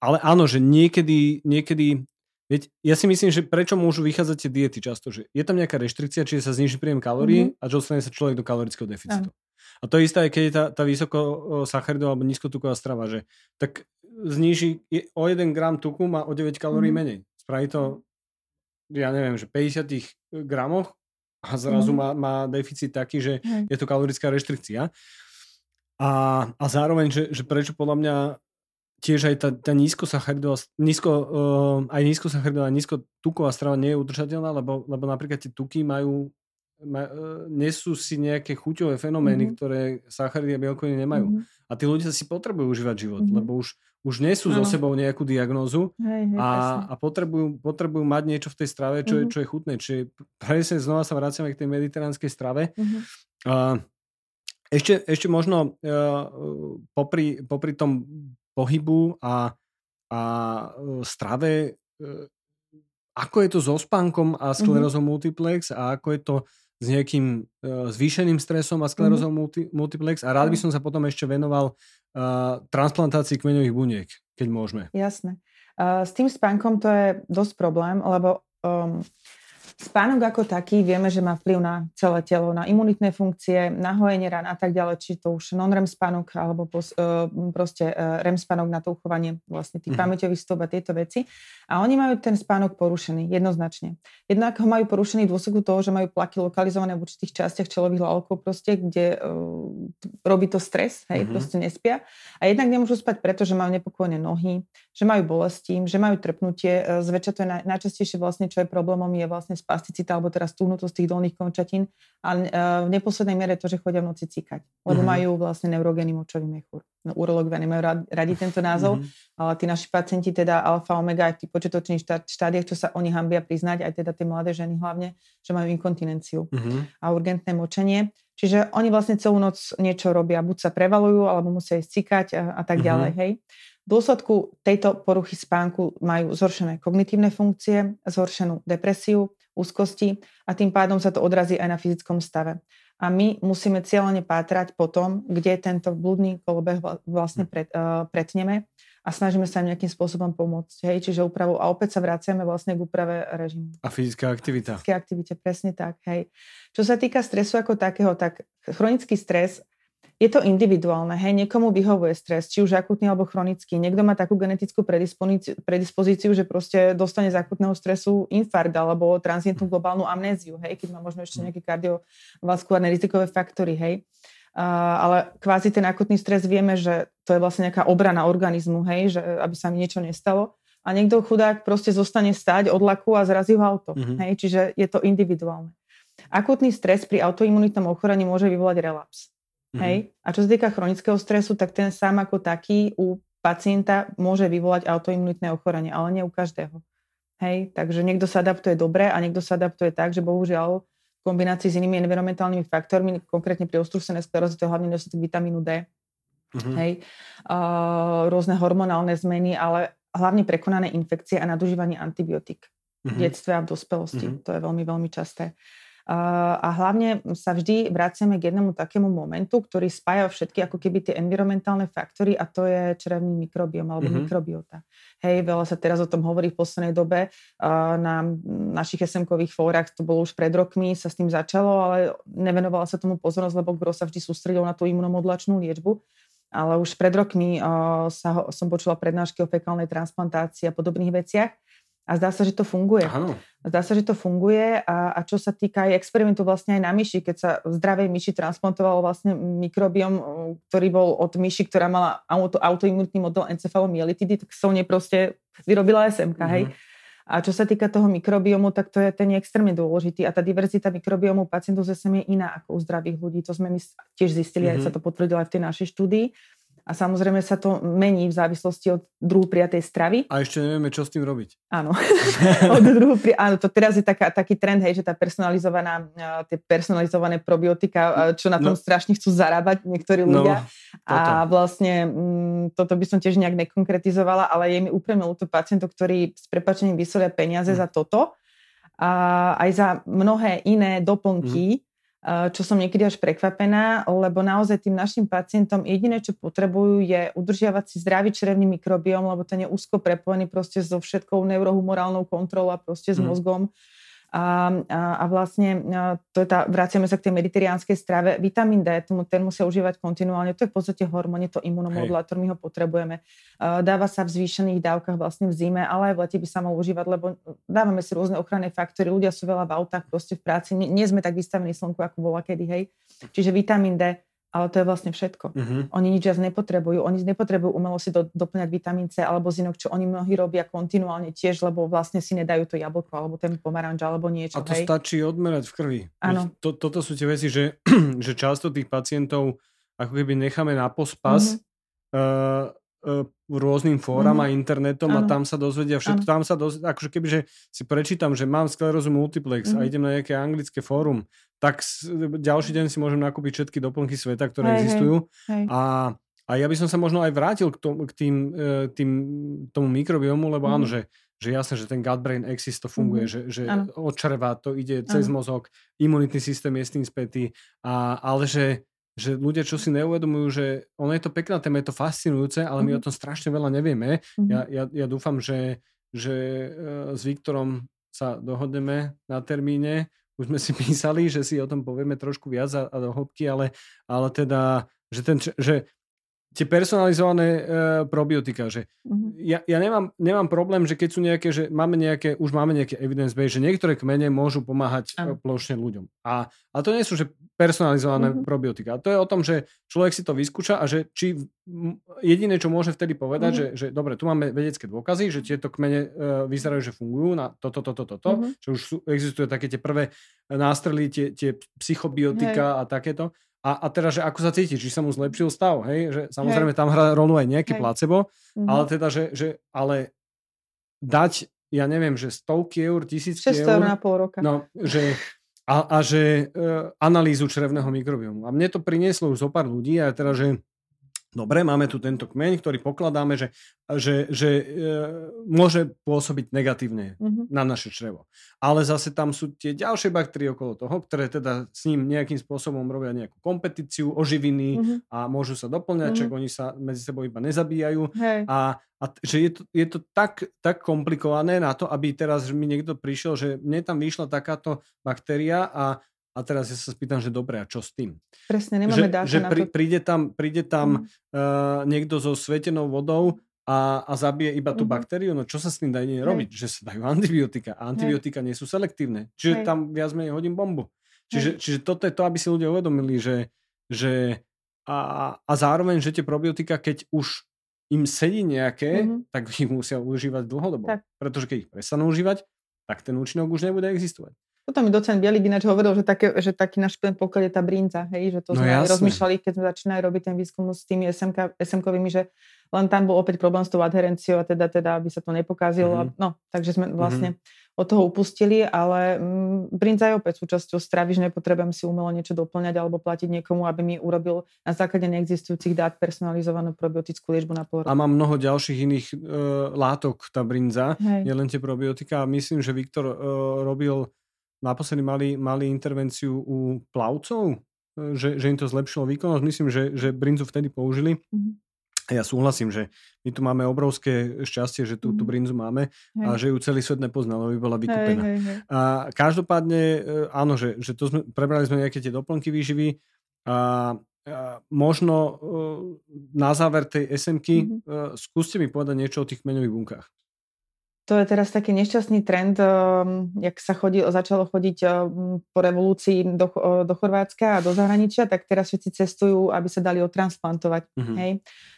ale áno, že niekedy, niekedy Veď ja si myslím, že prečo môžu vychádzať tie diety často, že je tam nejaká reštrikcia, čiže sa zniží príjem kalórií mm-hmm. a dostane sa človek do kalorického deficitu. Aj. A to isté aj keď je tá, tá vysoko sacharidová alebo nízkotuková strava, že tak zniží o 1 gram tuku má o 9 kalórií mm-hmm. menej. Spraví to, ja neviem, že 50 gramoch a zrazu mm-hmm. má, má deficit taký, že Aj. je to kalorická reštrikcia. A, a zároveň, že, že prečo podľa mňa tiež aj tá, tá nízkosacharidová, nízko, uh, aj nízkosacharidová, nízkotuková strava nie je udržateľná, lebo, lebo napríklad tie tuky majú, ma, uh, nesú si nejaké chuťové fenomény, mm-hmm. ktoré sacharidy a bielkoviny nemajú. Mm-hmm. A tí ľudia si potrebujú užívať život, mm-hmm. lebo už, už nesú so sebou nejakú diagnózu hej, hej, a, a potrebujú, potrebujú mať niečo v tej strave, čo, mm-hmm. je, čo je chutné. Čiže presne znova sa vraciame k tej mediteránskej strave. Mm-hmm. Uh, ešte, ešte možno uh, popri, popri tom pohybu a, a e, strave. E, ako je to so spánkom a mhm. sklerozom mm-hmm. multiplex a ako je to s nejakým uh, zvýšeným stresom a sklerozom mm-hmm. multi, multiplex a rád by mhm. som sa potom ešte venoval uh, transplantácii kmeňových buniek, keď môžeme. Jasné. Uh, s tým spánkom to je dosť problém, lebo um, Spánok ako taký vieme, že má vplyv na celé telo, na imunitné funkcie, na hojenie rán a tak ďalej, či to už non-REM spánok alebo pos, uh, proste uh, REM spánok na to uchovanie vlastne tých mm. pamäťových stôb a tieto veci. A oni majú ten spánok porušený, jednoznačne. Jednak ho majú porušený v dôsledku toho, že majú plaky lokalizované v určitých častiach čelových lalkov proste, kde uh, robí to stres, hej, mm-hmm. proste nespia. A jednak nemôžu spať preto, že majú nepokojné nohy, že majú bolesti, že majú trpnutie. Zväčša to je naj, najčastejšie vlastne, čo je problémom, je vlastne spasticita alebo teraz túhnutosť tých dolných končatín a e, v neposlednej miere to, že chodia v noci cikať, lebo mm-hmm. majú vlastne neurogénny močový mechúr. No, urologovia nemajú radi tento názov, mm-hmm. ale tí naši pacienti teda alfa, omega aj v tých početočných štádiach, čo sa oni hambia priznať, aj teda tie mladé ženy hlavne, že majú inkontinenciu mm-hmm. a urgentné močenie. Čiže oni vlastne celú noc niečo robia, buď sa prevalujú, alebo musia ísť cikať a, a tak mm-hmm. ďalej, hej. V dôsledku tejto poruchy spánku majú zhoršené kognitívne funkcie, zhoršenú depresiu, úzkosti a tým pádom sa to odrazí aj na fyzickom stave. A my musíme cieľene pátrať po tom, kde tento blúdny kolobeh vlastne pret, uh, pretneme a snažíme sa im nejakým spôsobom pomôcť. Hej? Čiže úpravu a opäť sa vraciame vlastne k úprave režimu. A fyzická aktivita. Fyzická aktivite, presne tak. Hej. Čo sa týka stresu ako takého, tak chronický stres je to individuálne, hej, niekomu vyhovuje stres, či už akutný alebo chronický. Niekto má takú genetickú predispozíciu, predispozíciu že proste dostane z akutného stresu infarkt alebo transientnú globálnu amnéziu, hej, keď má možno ešte nejaké kardiovaskulárne rizikové faktory, hej. Uh, ale kvázi ten akutný stres vieme, že to je vlastne nejaká obrana organizmu, hej, že aby sa mi niečo nestalo. A niekto chudák proste zostane stať od laku a zrazí ho auto. Mm-hmm. Hej, čiže je to individuálne. Akutný stres pri autoimunitnom ochorení môže vyvolať relaps. Mm-hmm. Hej? A čo sa týka chronického stresu, tak ten sám ako taký u pacienta môže vyvolať autoimunitné ochorenie, ale nie u každého. Hej? Takže niekto sa adaptuje dobre a niekto sa adaptuje tak, že bohužiaľ v kombinácii s inými environmentálnymi faktormi, konkrétne pri ostrúsenej skleróze, to je hlavne nedostatok vitamínu D, mm-hmm. hej, uh, rôzne hormonálne zmeny, ale hlavne prekonané infekcie a nadužívanie antibiotík mm-hmm. v mhm. detstve a v dospelosti. Mm-hmm. To je veľmi, veľmi časté. A hlavne sa vždy vraciame k jednému takému momentu, ktorý spája všetky ako keby tie environmentálne faktory a to je črevný mikrobiom alebo mm-hmm. mikrobiota. Hej, veľa sa teraz o tom hovorí v poslednej dobe. Na našich SMkových fórach, to bolo už pred rokmi, sa s tým začalo, ale nevenovala sa tomu pozornosť, lebo gro sa vždy sústredil na tú imunomodulačnú liečbu. Ale už pred rokmi sa, som počula prednášky o fekálnej transplantácii a podobných veciach. A zdá sa, že to funguje. Áno. Zdá sa, že to funguje a, a čo sa týka aj experimentu vlastne aj na myši, keď sa v zdravej myši transplantovalo vlastne mikrobiom, ktorý bol od myši, ktorá mala auto, autoimunitný model encefalomielitidy, tak sa nej proste vyrobila SMK, mm-hmm. hej. Mhm. A čo sa týka toho mikrobiomu, tak to je ten je extrémne dôležitý a tá diverzita mikrobiomu pacientov zase je iná ako u zdravých ľudí. To sme my tiež zistili, mm-hmm. aj sa to potvrdilo aj v tej našej štúdii. A samozrejme sa to mení v závislosti od druhu prijatej stravy. A ešte nevieme, čo s tým robiť. Áno. od druhu pri... Áno, to teraz je taká, taký trend, hej, že tá personalizovaná, tie personalizované probiotika, čo na tom no. strašne chcú zarábať niektorí no, ľudia. No, a vlastne m, mm, toto by som tiež nejak nekonkretizovala, ale je mi úplne ľúto pacientov, ktorí s prepačením vysolia peniaze mm. za toto a aj za mnohé iné doplnky, mm čo som niekedy až prekvapená, lebo naozaj tým našim pacientom jediné, čo potrebujú, je udržiavať si zdravý črevný mikrobióm, lebo ten je úzko prepojený proste so všetkou neurohumorálnou kontrolou a proste s mm. mozgom. A, a, a vlastne to je tá, vraciame sa k tej mediteránskej strave. Vitamín D, tomu, ten musia užívať kontinuálne. To je v podstate hormón, je to imunomodulátor, my ho potrebujeme. Dáva sa v zvýšených dávkach vlastne v zime, ale aj v lete by sa mal užívať, lebo dávame si rôzne ochranné faktory. Ľudia sú veľa v autách, proste v práci. Nie, nie sme tak vystavení slnku, ako bola kedy, hej. Čiže vitamín D ale to je vlastne všetko. Uh-huh. Oni nič viac nepotrebujú. Oni nepotrebujú umelo si do, doplňať vitamín C alebo zinok, čo oni mnohí robia kontinuálne tiež, lebo vlastne si nedajú to jablko alebo ten pomaranč alebo niečo. A to hej. stačí odmerať v krvi. Áno. To, toto sú tie veci, že, že často tých pacientov ako keby necháme na pospas. Uh-huh. Uh, rôznym fóram mm-hmm. a internetom ano. a tam sa dozvedia všetko. Ano. Tam sa dozvedia, akože kebyže si prečítam, že mám sklerózu multiplex mm-hmm. a idem na nejaké anglické fórum, tak ďalší deň si môžem nakúpiť všetky doplnky sveta, ktoré hej, existujú. Hej. A, a ja by som sa možno aj vrátil k, tom, k tým, e, tým, tomu mikrobiomu, lebo mm-hmm. áno, že, že jasné, že ten gut-brain axis to funguje, mm-hmm. že, že od čreva to ide cez ano. mozog, imunitný systém je s tým spätý, a, ale že že ľudia, čo si neuvedomujú, že ono je to pekná téma, je to fascinujúce, ale mm-hmm. my o tom strašne veľa nevieme. Mm-hmm. Ja, ja, ja dúfam, že, že uh, s Viktorom sa dohodneme na termíne. Už sme si písali, že si o tom povieme trošku viac a, a do hĺbky, ale, ale teda, že, ten, že tie personalizované uh, probiotika, že uh-huh. ja, ja nemám, nemám problém, že keď sú nejaké, že máme nejaké, už máme nejaké evidence base, že niektoré kmene môžu pomáhať uh-huh. plošne ľuďom. A, a to nie sú, že personalizované uh-huh. probiotika. To je o tom, že človek si to vyskúša a že či jediné, čo môže vtedy povedať, uh-huh. že, že dobre, tu máme vedecké dôkazy, že tieto kmene uh, vyzerajú, že fungujú na toto, toto, toto, to, uh-huh. že už sú, existujú také tie prvé nástrely, tie, tie psychobiotika hey. a takéto a, a teda, že ako sa cíti, či sa mu zlepšil stav, hej, že samozrejme hej. tam hrá rolu aj nejaký hej. placebo, mm-hmm. ale teda, že, že ale dať, ja neviem, že stovky eur, tisícky eur. eur na pol roka. No, že, a, a že e, analýzu črevného mikrobiomu. A mne to prinieslo už zo pár ľudí a teda, že Dobre, máme tu tento kmeň, ktorý pokladáme, že, že, že e, môže pôsobiť negatívne mm-hmm. na naše črevo. Ale zase tam sú tie ďalšie baktérie okolo toho, ktoré teda s ním nejakým spôsobom robia nejakú kompetíciu, oživiny mm-hmm. a môžu sa doplňať, mm-hmm. čak oni sa medzi sebou iba nezabíjajú. Hey. A, a že je to, je to tak, tak komplikované na to, aby teraz mi niekto prišiel, že mne tam vyšla takáto baktéria a a teraz ja sa spýtam, že dobre, a čo s tým? Presne, nemáme že, dáta že na to. príde tam, príde tam mm. uh, niekto so svetenou vodou a, a zabije iba tú mm-hmm. baktériu, no čo sa s tým dá robiť? Že sa dajú antibiotika a antibiotika Hej. nie sú selektívne. Čiže Hej. tam viac menej hodím bombu. Čiže, čiže toto je to, aby si ľudia uvedomili, že, že a, a zároveň, že tie probiotika, keď už im sedí nejaké, mm-hmm. tak ich musia užívať dlhodobo. Tak. Pretože keď ich prestanú užívať, tak ten účinok už nebude existovať. Potom mi docent Bielik ináč hovoril, že, také, že taký náš poklad je tá brinca, hej, že to no sme aj rozmýšľali, keď sme začínali robiť ten výskum s tými SMK, SMkovými, že len tam bol opäť problém s tou adherenciou a teda, teda aby sa to nepokázilo. Mm-hmm. No, takže sme vlastne mm-hmm. od toho upustili, ale mm, brinca je opäť súčasťou stravy, že nepotrebujem si umelo niečo doplňať alebo platiť niekomu, aby mi urobil na základe neexistujúcich dát personalizovanú probiotickú liečbu na pôrod. A má mnoho ďalších iných e, látok tá brinza, nielen tie probiotika. Myslím, že Viktor e, robil naposledy mali, mali intervenciu u plavcov, e, že, že im to zlepšilo výkonnosť. Myslím, že, že brinzu vtedy použili. Mm-hmm. Ja súhlasím, že my tu máme obrovské šťastie, že tú, tú brinzu máme hej. a že ju celý svet nepoznal, aby bola vykúpená. Hej, hej, hej. A každopádne, e, áno, že, že to sme, prebrali sme nejaké tie doplnky výživy a, a možno e, na záver tej SMky mm-hmm. skúste mi povedať niečo o tých kmeňových bunkách. To je teraz taký nešťastný trend, um, jak sa chodí, začalo chodiť um, po revolúcii do, uh, do Chorvátska a do zahraničia, tak teraz všetci cestujú, aby sa dali otransplantovať. Mm-hmm. Hej?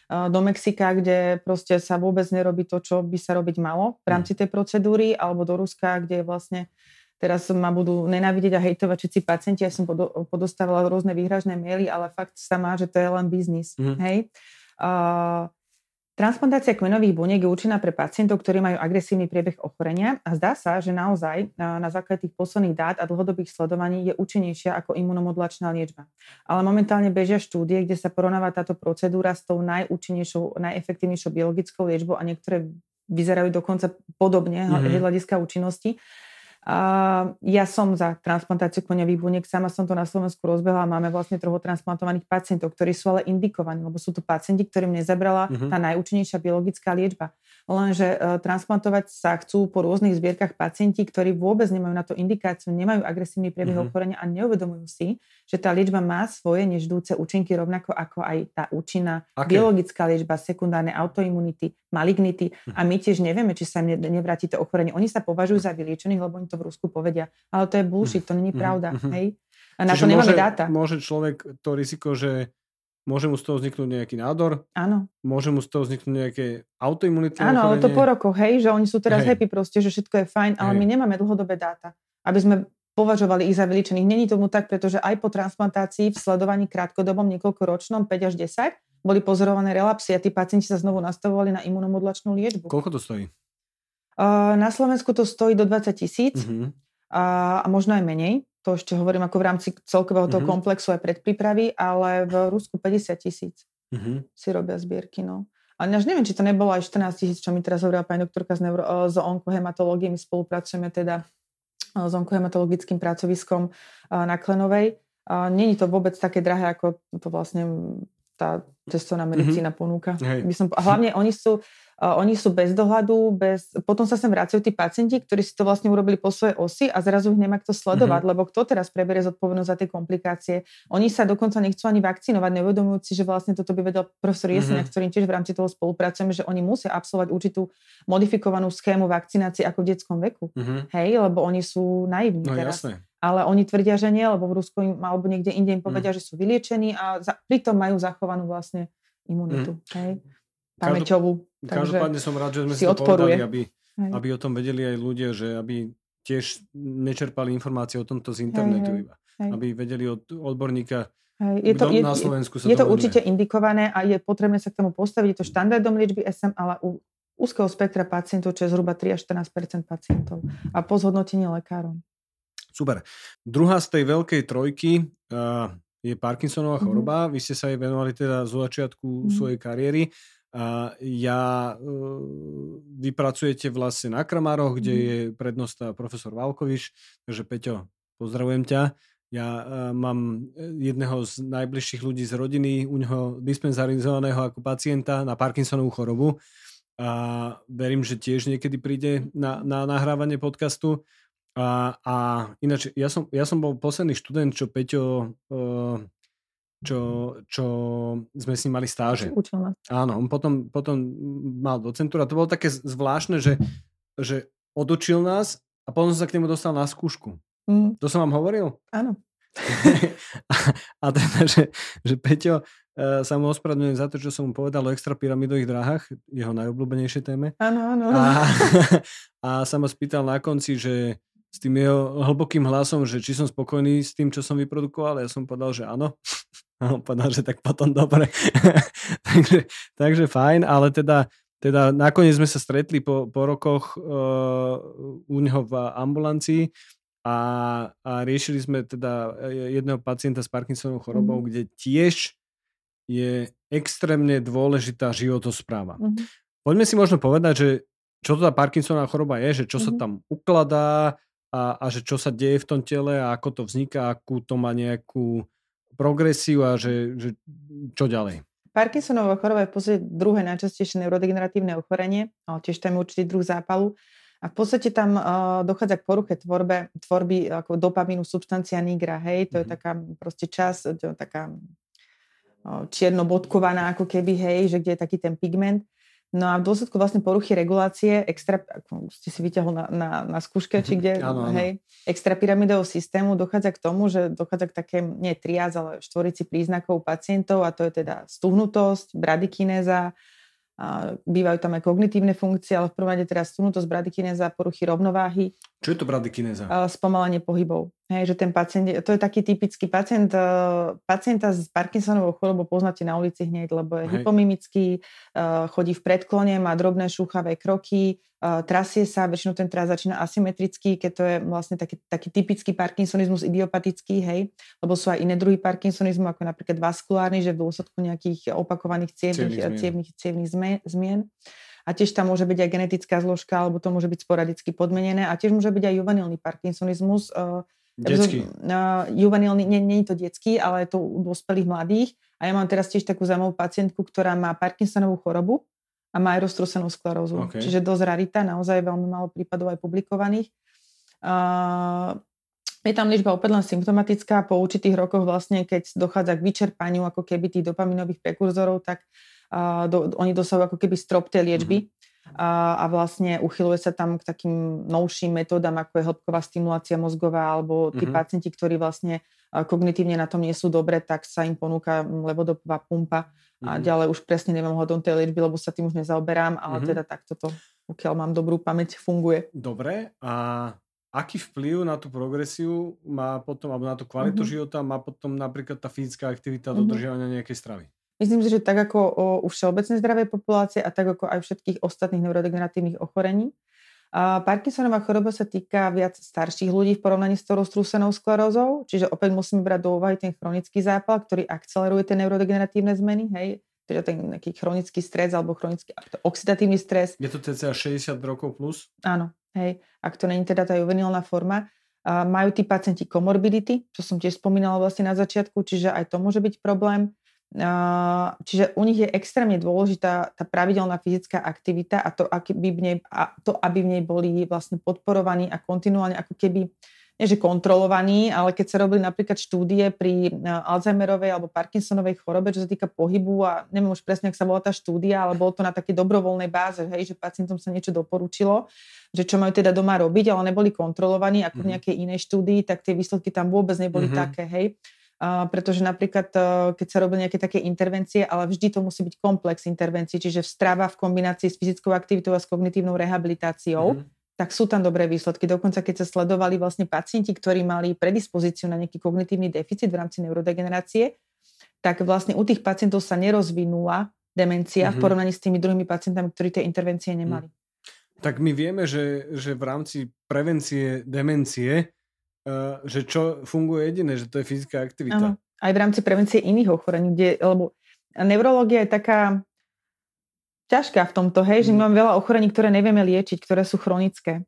Uh, do Mexika, kde proste sa vôbec nerobí to, čo by sa robiť malo v rámci mhm. tej procedúry, alebo do Ruska, kde vlastne teraz ma budú nenávidieť a hejtovať všetci pacienti. Ja som podostávala rôzne výhražné maily, ale fakt sa má, že to je len biznis. Mm-hmm. Hej? Uh, Transplantácia kmenových buniek je určená pre pacientov, ktorí majú agresívny priebeh ochorenia a zdá sa, že naozaj na základe tých posledných dát a dlhodobých sledovaní je účinnejšia ako imunomodulačná liečba. Ale momentálne bežia štúdie, kde sa porovnáva táto procedúra s tou najúčinnejšou, najefektívnejšou biologickou liečbou a niektoré vyzerajú dokonca podobne mm-hmm. hľadiska účinnosti. Uh, ja som za transplantáciu kmeňových buniek, sama som to na Slovensku rozbehla a máme vlastne trochu transplantovaných pacientov, ktorí sú ale indikovaní, lebo sú to pacienti, ktorým nezabrala uh-huh. tá najúčinnejšia biologická liečba. Lenže uh, transplantovať sa chcú po rôznych zbierkach pacienti, ktorí vôbec nemajú na to indikáciu, nemajú agresívny priebeh uh-huh. ochorenia a neuvedomujú si, že tá liečba má svoje neždúce účinky rovnako ako aj tá účinná okay. biologická liečba, sekundárne autoimunity, malignity uh-huh. a my tiež nevieme, či sa im nevráti to ochorenie. Oni sa považujú za vyliečených, lebo to v Rusku povedia. Ale to je bullshit, to není mhm, pravda. Mm-hmm. Hej? A na Čiže to nemáme môže, dáta. Môže človek to riziko, že môže mu z toho vzniknúť nejaký nádor. Áno. Môže mu z toho vzniknúť nejaké autoimunitné Áno, ale to po rokoch, hej, že oni sú teraz hej. happy proste, že všetko je fajn, ale hej. my nemáme dlhodobé dáta, aby sme považovali ich za vyličených. Není tomu tak, pretože aj po transplantácii v sledovaní krátkodobom niekoľkoročnom, 5 až 10, boli pozorované relapsy a tí pacienti sa znovu nastavovali na imunomodulačnú liečbu. Koľko to stojí? Uh, na Slovensku to stojí do 20 tisíc. Uh-huh a, a možno aj menej. To ešte hovorím ako v rámci celkového toho mm-hmm. komplexu aj predprípravy, ale v Rusku 50 tisíc mm-hmm. si robia zbierky. No. A až neviem, či to nebolo aj 14 tisíc, čo mi teraz hovorila pani doktorka z, neuro, z onkohematológie. My spolupracujeme teda s onkohematologickým pracoviskom na Klenovej. Není to vôbec také drahé, ako to vlastne tá cestovná medicína mm-hmm. ponúka. By som, hlavne oni sú, oni sú bez dohľadu, bez... potom sa sem vracajú tí pacienti, ktorí si to vlastne urobili po svojej osi a zrazu ich nemá kto sledovať, mm-hmm. lebo kto teraz preberie zodpovednosť za tie komplikácie. Oni sa dokonca nechcú ani vakcinovať, neuvedomujúci, že vlastne toto by vedel profesor Jesenia, mm-hmm. ktorým tiež v rámci toho spolupracujeme, že oni musia absolvovať určitú modifikovanú schému vakcinácie ako v detskom veku. Mm-hmm. Hej, lebo oni sú naivní no, teraz. Jasné ale oni tvrdia, že nie, lebo v Rusku im, alebo niekde inde im povedia, mm. že sú vyliečení a za, pritom majú zachovanú vlastne imunitu. Mm. Hej pamäťovú. Každopádne som rád, že sme si to odporuje. povedali, aby, aby o tom vedeli aj ľudia, že aby tiež nečerpali informácie o tomto z internetu hej, hej, iba. Hej. Aby vedeli od odborníka, hej. Je to, je, na Slovensku sa Je to, to určite indikované a je potrebné sa k tomu postaviť. Je to štandardom liečby SM, ale u úzkeho spektra pacientov, čo je zhruba 3 až 14% pacientov. A po zhodnotení lekárom. Super. Druhá z tej veľkej trojky, uh, je Parkinsonová mm-hmm. choroba. Vy ste sa jej venovali teda zo začiatku mm-hmm. svojej kariéry. A ja, e, vy pracujete vlastne na Kramároch, kde mm-hmm. je prednosta profesor Valkoviš, takže Peťo, pozdravujem ťa. Ja uh, mám jedného z najbližších ľudí z rodiny, u neho dispenzarizovaného ako pacienta na Parkinsonovú chorobu a verím, že tiež niekedy príde na, na nahrávanie podcastu. A, a ináč, ja som, ja som bol posledný študent, čo Peťo, uh, čo, čo sme s ním mali stáže. Učil nás. Áno, on potom, potom mal docentúra. To bolo také zvláštne, že, že odučil nás a potom sa k nemu dostal na skúšku. Mm. To som vám hovoril? Áno. a, a teda, že, že Peťo uh, sa mu ospravedlňujem za to, čo som mu povedal o extrapyramidových dráhach, jeho najobľúbenejšej téme. Áno, áno. A, a sa ma spýtal na konci, že s tým jeho hlbokým hlasom, že či som spokojný s tým, čo som vyprodukoval. Ja som povedal, že áno. A on povedal, že tak potom dobre. takže, takže fajn, ale teda, teda nakoniec sme sa stretli po, po rokoch uh, u neho v ambulancii a, a riešili sme teda jedného pacienta s Parkinsonovou chorobou, mm. kde tiež je extrémne dôležitá životospráva. Mm. Poďme si možno povedať, že čo to tá Parkinsonová choroba je, že čo mm. sa mhm. tam ukladá, a, a že čo sa deje v tom tele a ako to vzniká, akú to má nejakú progresiu a že, že čo ďalej. Parkinsonová choroba je v podstate druhé najčastejšie neurodegeneratívne ochorenie, ale tiež tam je určitý druh zápalu. A v podstate tam uh, dochádza k poruche tvorbe, tvorby ako dopamínu substancia nigra, hej, to mm-hmm. je mhm. taká proste čas, to je taká uh, čierno-bodkovaná ako keby, hej, že kde je taký ten pigment. No a v dôsledku vlastne poruchy regulácie, extra, ako ste si vyťahol na, na, na skúške, či kde, ano, ano. hej, extrapyramidového systému dochádza k tomu, že dochádza k také, nie triáz, ale štvorici príznakov pacientov a to je teda stuhnutosť, bradykinéza, a bývajú tam aj kognitívne funkcie, ale v prvom rade teraz stuhnutosť, bradykinéza, poruchy rovnováhy. Čo je to bradykinéza? Spomalenie pohybov. Hej, že ten pacient, to je taký typický pacient, e, pacienta s Parkinsonovou chorobou poznáte na ulici hneď, lebo je Hej. hypomimický, e, chodí v predklone, má drobné šúchavé kroky, trasie sa, väčšinou ten tras začína asymetricky, keď to je vlastne taký, taký typický parkinsonizmus idiopatický, hej, lebo sú aj iné druhy parkinsonizmu, ako napríklad vaskulárny, že v dôsledku nejakých opakovaných cievných, cievných, cievných zmien. A tiež tam môže byť aj genetická zložka, alebo to môže byť sporadicky podmenené. A tiež môže byť aj juvenilný parkinsonizmus, Detský. Uh, juvenilný, nie, nie je to detský, ale je to u dospelých mladých. A ja mám teraz tiež takú zaujímavú pacientku, ktorá má Parkinsonovú chorobu a má aj roztrúsenú sklerózu. Okay. Čiže dosť rarita, naozaj veľmi málo prípadov aj publikovaných. Uh, je tam liečba opäť len symptomatická. Po určitých rokoch vlastne, keď dochádza k vyčerpaniu ako keby tých dopaminových prekurzorov, tak uh, do, oni dosahujú ako keby strop tej liečby. Mm-hmm a, a vlastne uchyluje sa tam k takým novším metódam, ako je hĺbková stimulácia mozgová, alebo tí mm-hmm. pacienti, ktorí vlastne kognitívne na tom nie sú dobre, tak sa im ponúka levodopová pumpa mm-hmm. a mhm. ďalej už presne neviem hodom tej liečby, lebo sa tým už nezaoberám, ale mm-hmm. teda takto to, pokiaľ mám dobrú pamäť, funguje. Dobre, a aký vplyv na tú progresiu má potom, alebo na tú kvalitu mm-hmm. života má potom napríklad tá fyzická aktivita, mm-hmm. dodržiavania nejakej stravy? Myslím si, že tak ako u všeobecnej zdravej populácie a tak ako aj všetkých ostatných neurodegeneratívnych ochorení. A Parkinsonová choroba sa týka viac starších ľudí v porovnaní s tou roztrúsenou sklerózou, čiže opäť musíme brať do úvahy ten chronický zápal, ktorý akceleruje tie neurodegeneratívne zmeny, hej, teda ten nejaký chronický stres alebo chronický oxidatívny stres. Je to cca 60 rokov plus? Áno, hej, ak to není teda tá juvenilná forma. Majú tí pacienti komorbidity, čo som tiež spomínala vlastne na začiatku, čiže aj to môže byť problém. Čiže u nich je extrémne dôležitá tá pravidelná fyzická aktivita a to, aby v nej, a to, aby v nej boli vlastne podporovaní a kontinuálne ako keby nie že kontrolovaní, ale keď sa robili napríklad štúdie pri Alzheimerovej alebo Parkinsonovej chorobe, čo sa týka pohybu a neviem už presne, ak sa volá tá štúdia, ale bolo to na takej dobrovoľnej báze, hej, že pacientom sa niečo doporučilo, že čo majú teda doma robiť, ale neboli kontrolovaní ako v mhm. nejakej inej štúdii, tak tie výsledky tam vôbec neboli mm-hmm. také, hej pretože napríklad, e, keď sa robia nejaké také intervencie, ale vždy to musí byť komplex intervencií, čiže strava v kombinácii s fyzickou aktivitou a s kognitívnou rehabilitáciou, mm-hmm. tak sú tam dobré výsledky. Dokonca keď sa sledovali vlastne pacienti, ktorí mali predispozíciu na nejaký kognitívny deficit v rámci neurodegenerácie, tak vlastne u tých pacientov sa nerozvinula demencia mm-hmm. v mhm. porovnaní s tými druhými pacientami, ktorí tie intervencie nemali. Mm. Tak my vieme, že, že v rámci prevencie demencie Eh, že čo funguje jediné, že to je fyzická aktivita. Áno, aj v rámci prevencie iných ochorení, kde, lebo neurológia je taká ťažká v tomto, hej, mm. že my máme veľa ochorení, ktoré nevieme liečiť, ktoré sú chronické.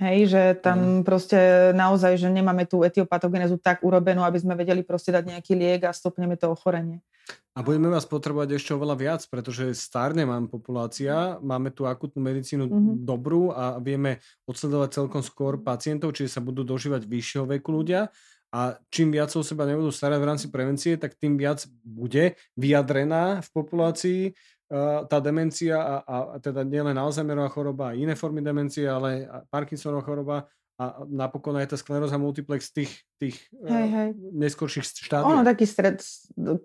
Hej, že tam mm. proste naozaj, že nemáme tú etiopatogenézu tak urobenú, aby sme vedeli proste dať nejaký liek a stopneme to ochorenie. A budeme vás potrebovať ešte oveľa viac, pretože starne mám populácia, máme tu akutnú medicínu mm-hmm. dobrú a vieme odsledovať celkom skôr pacientov, čiže sa budú dožívať vyššieho veku ľudia a čím viac o seba nebudú starať v rámci prevencie, tak tým viac bude vyjadrená v populácii tá demencia a, a teda nielen Alzheimerová choroba, iné formy demencie, ale Parkinsonová choroba a napokon aj tá skleróza multiplex tých, tých hej, hej. neskorších štádií. Ono taký stred,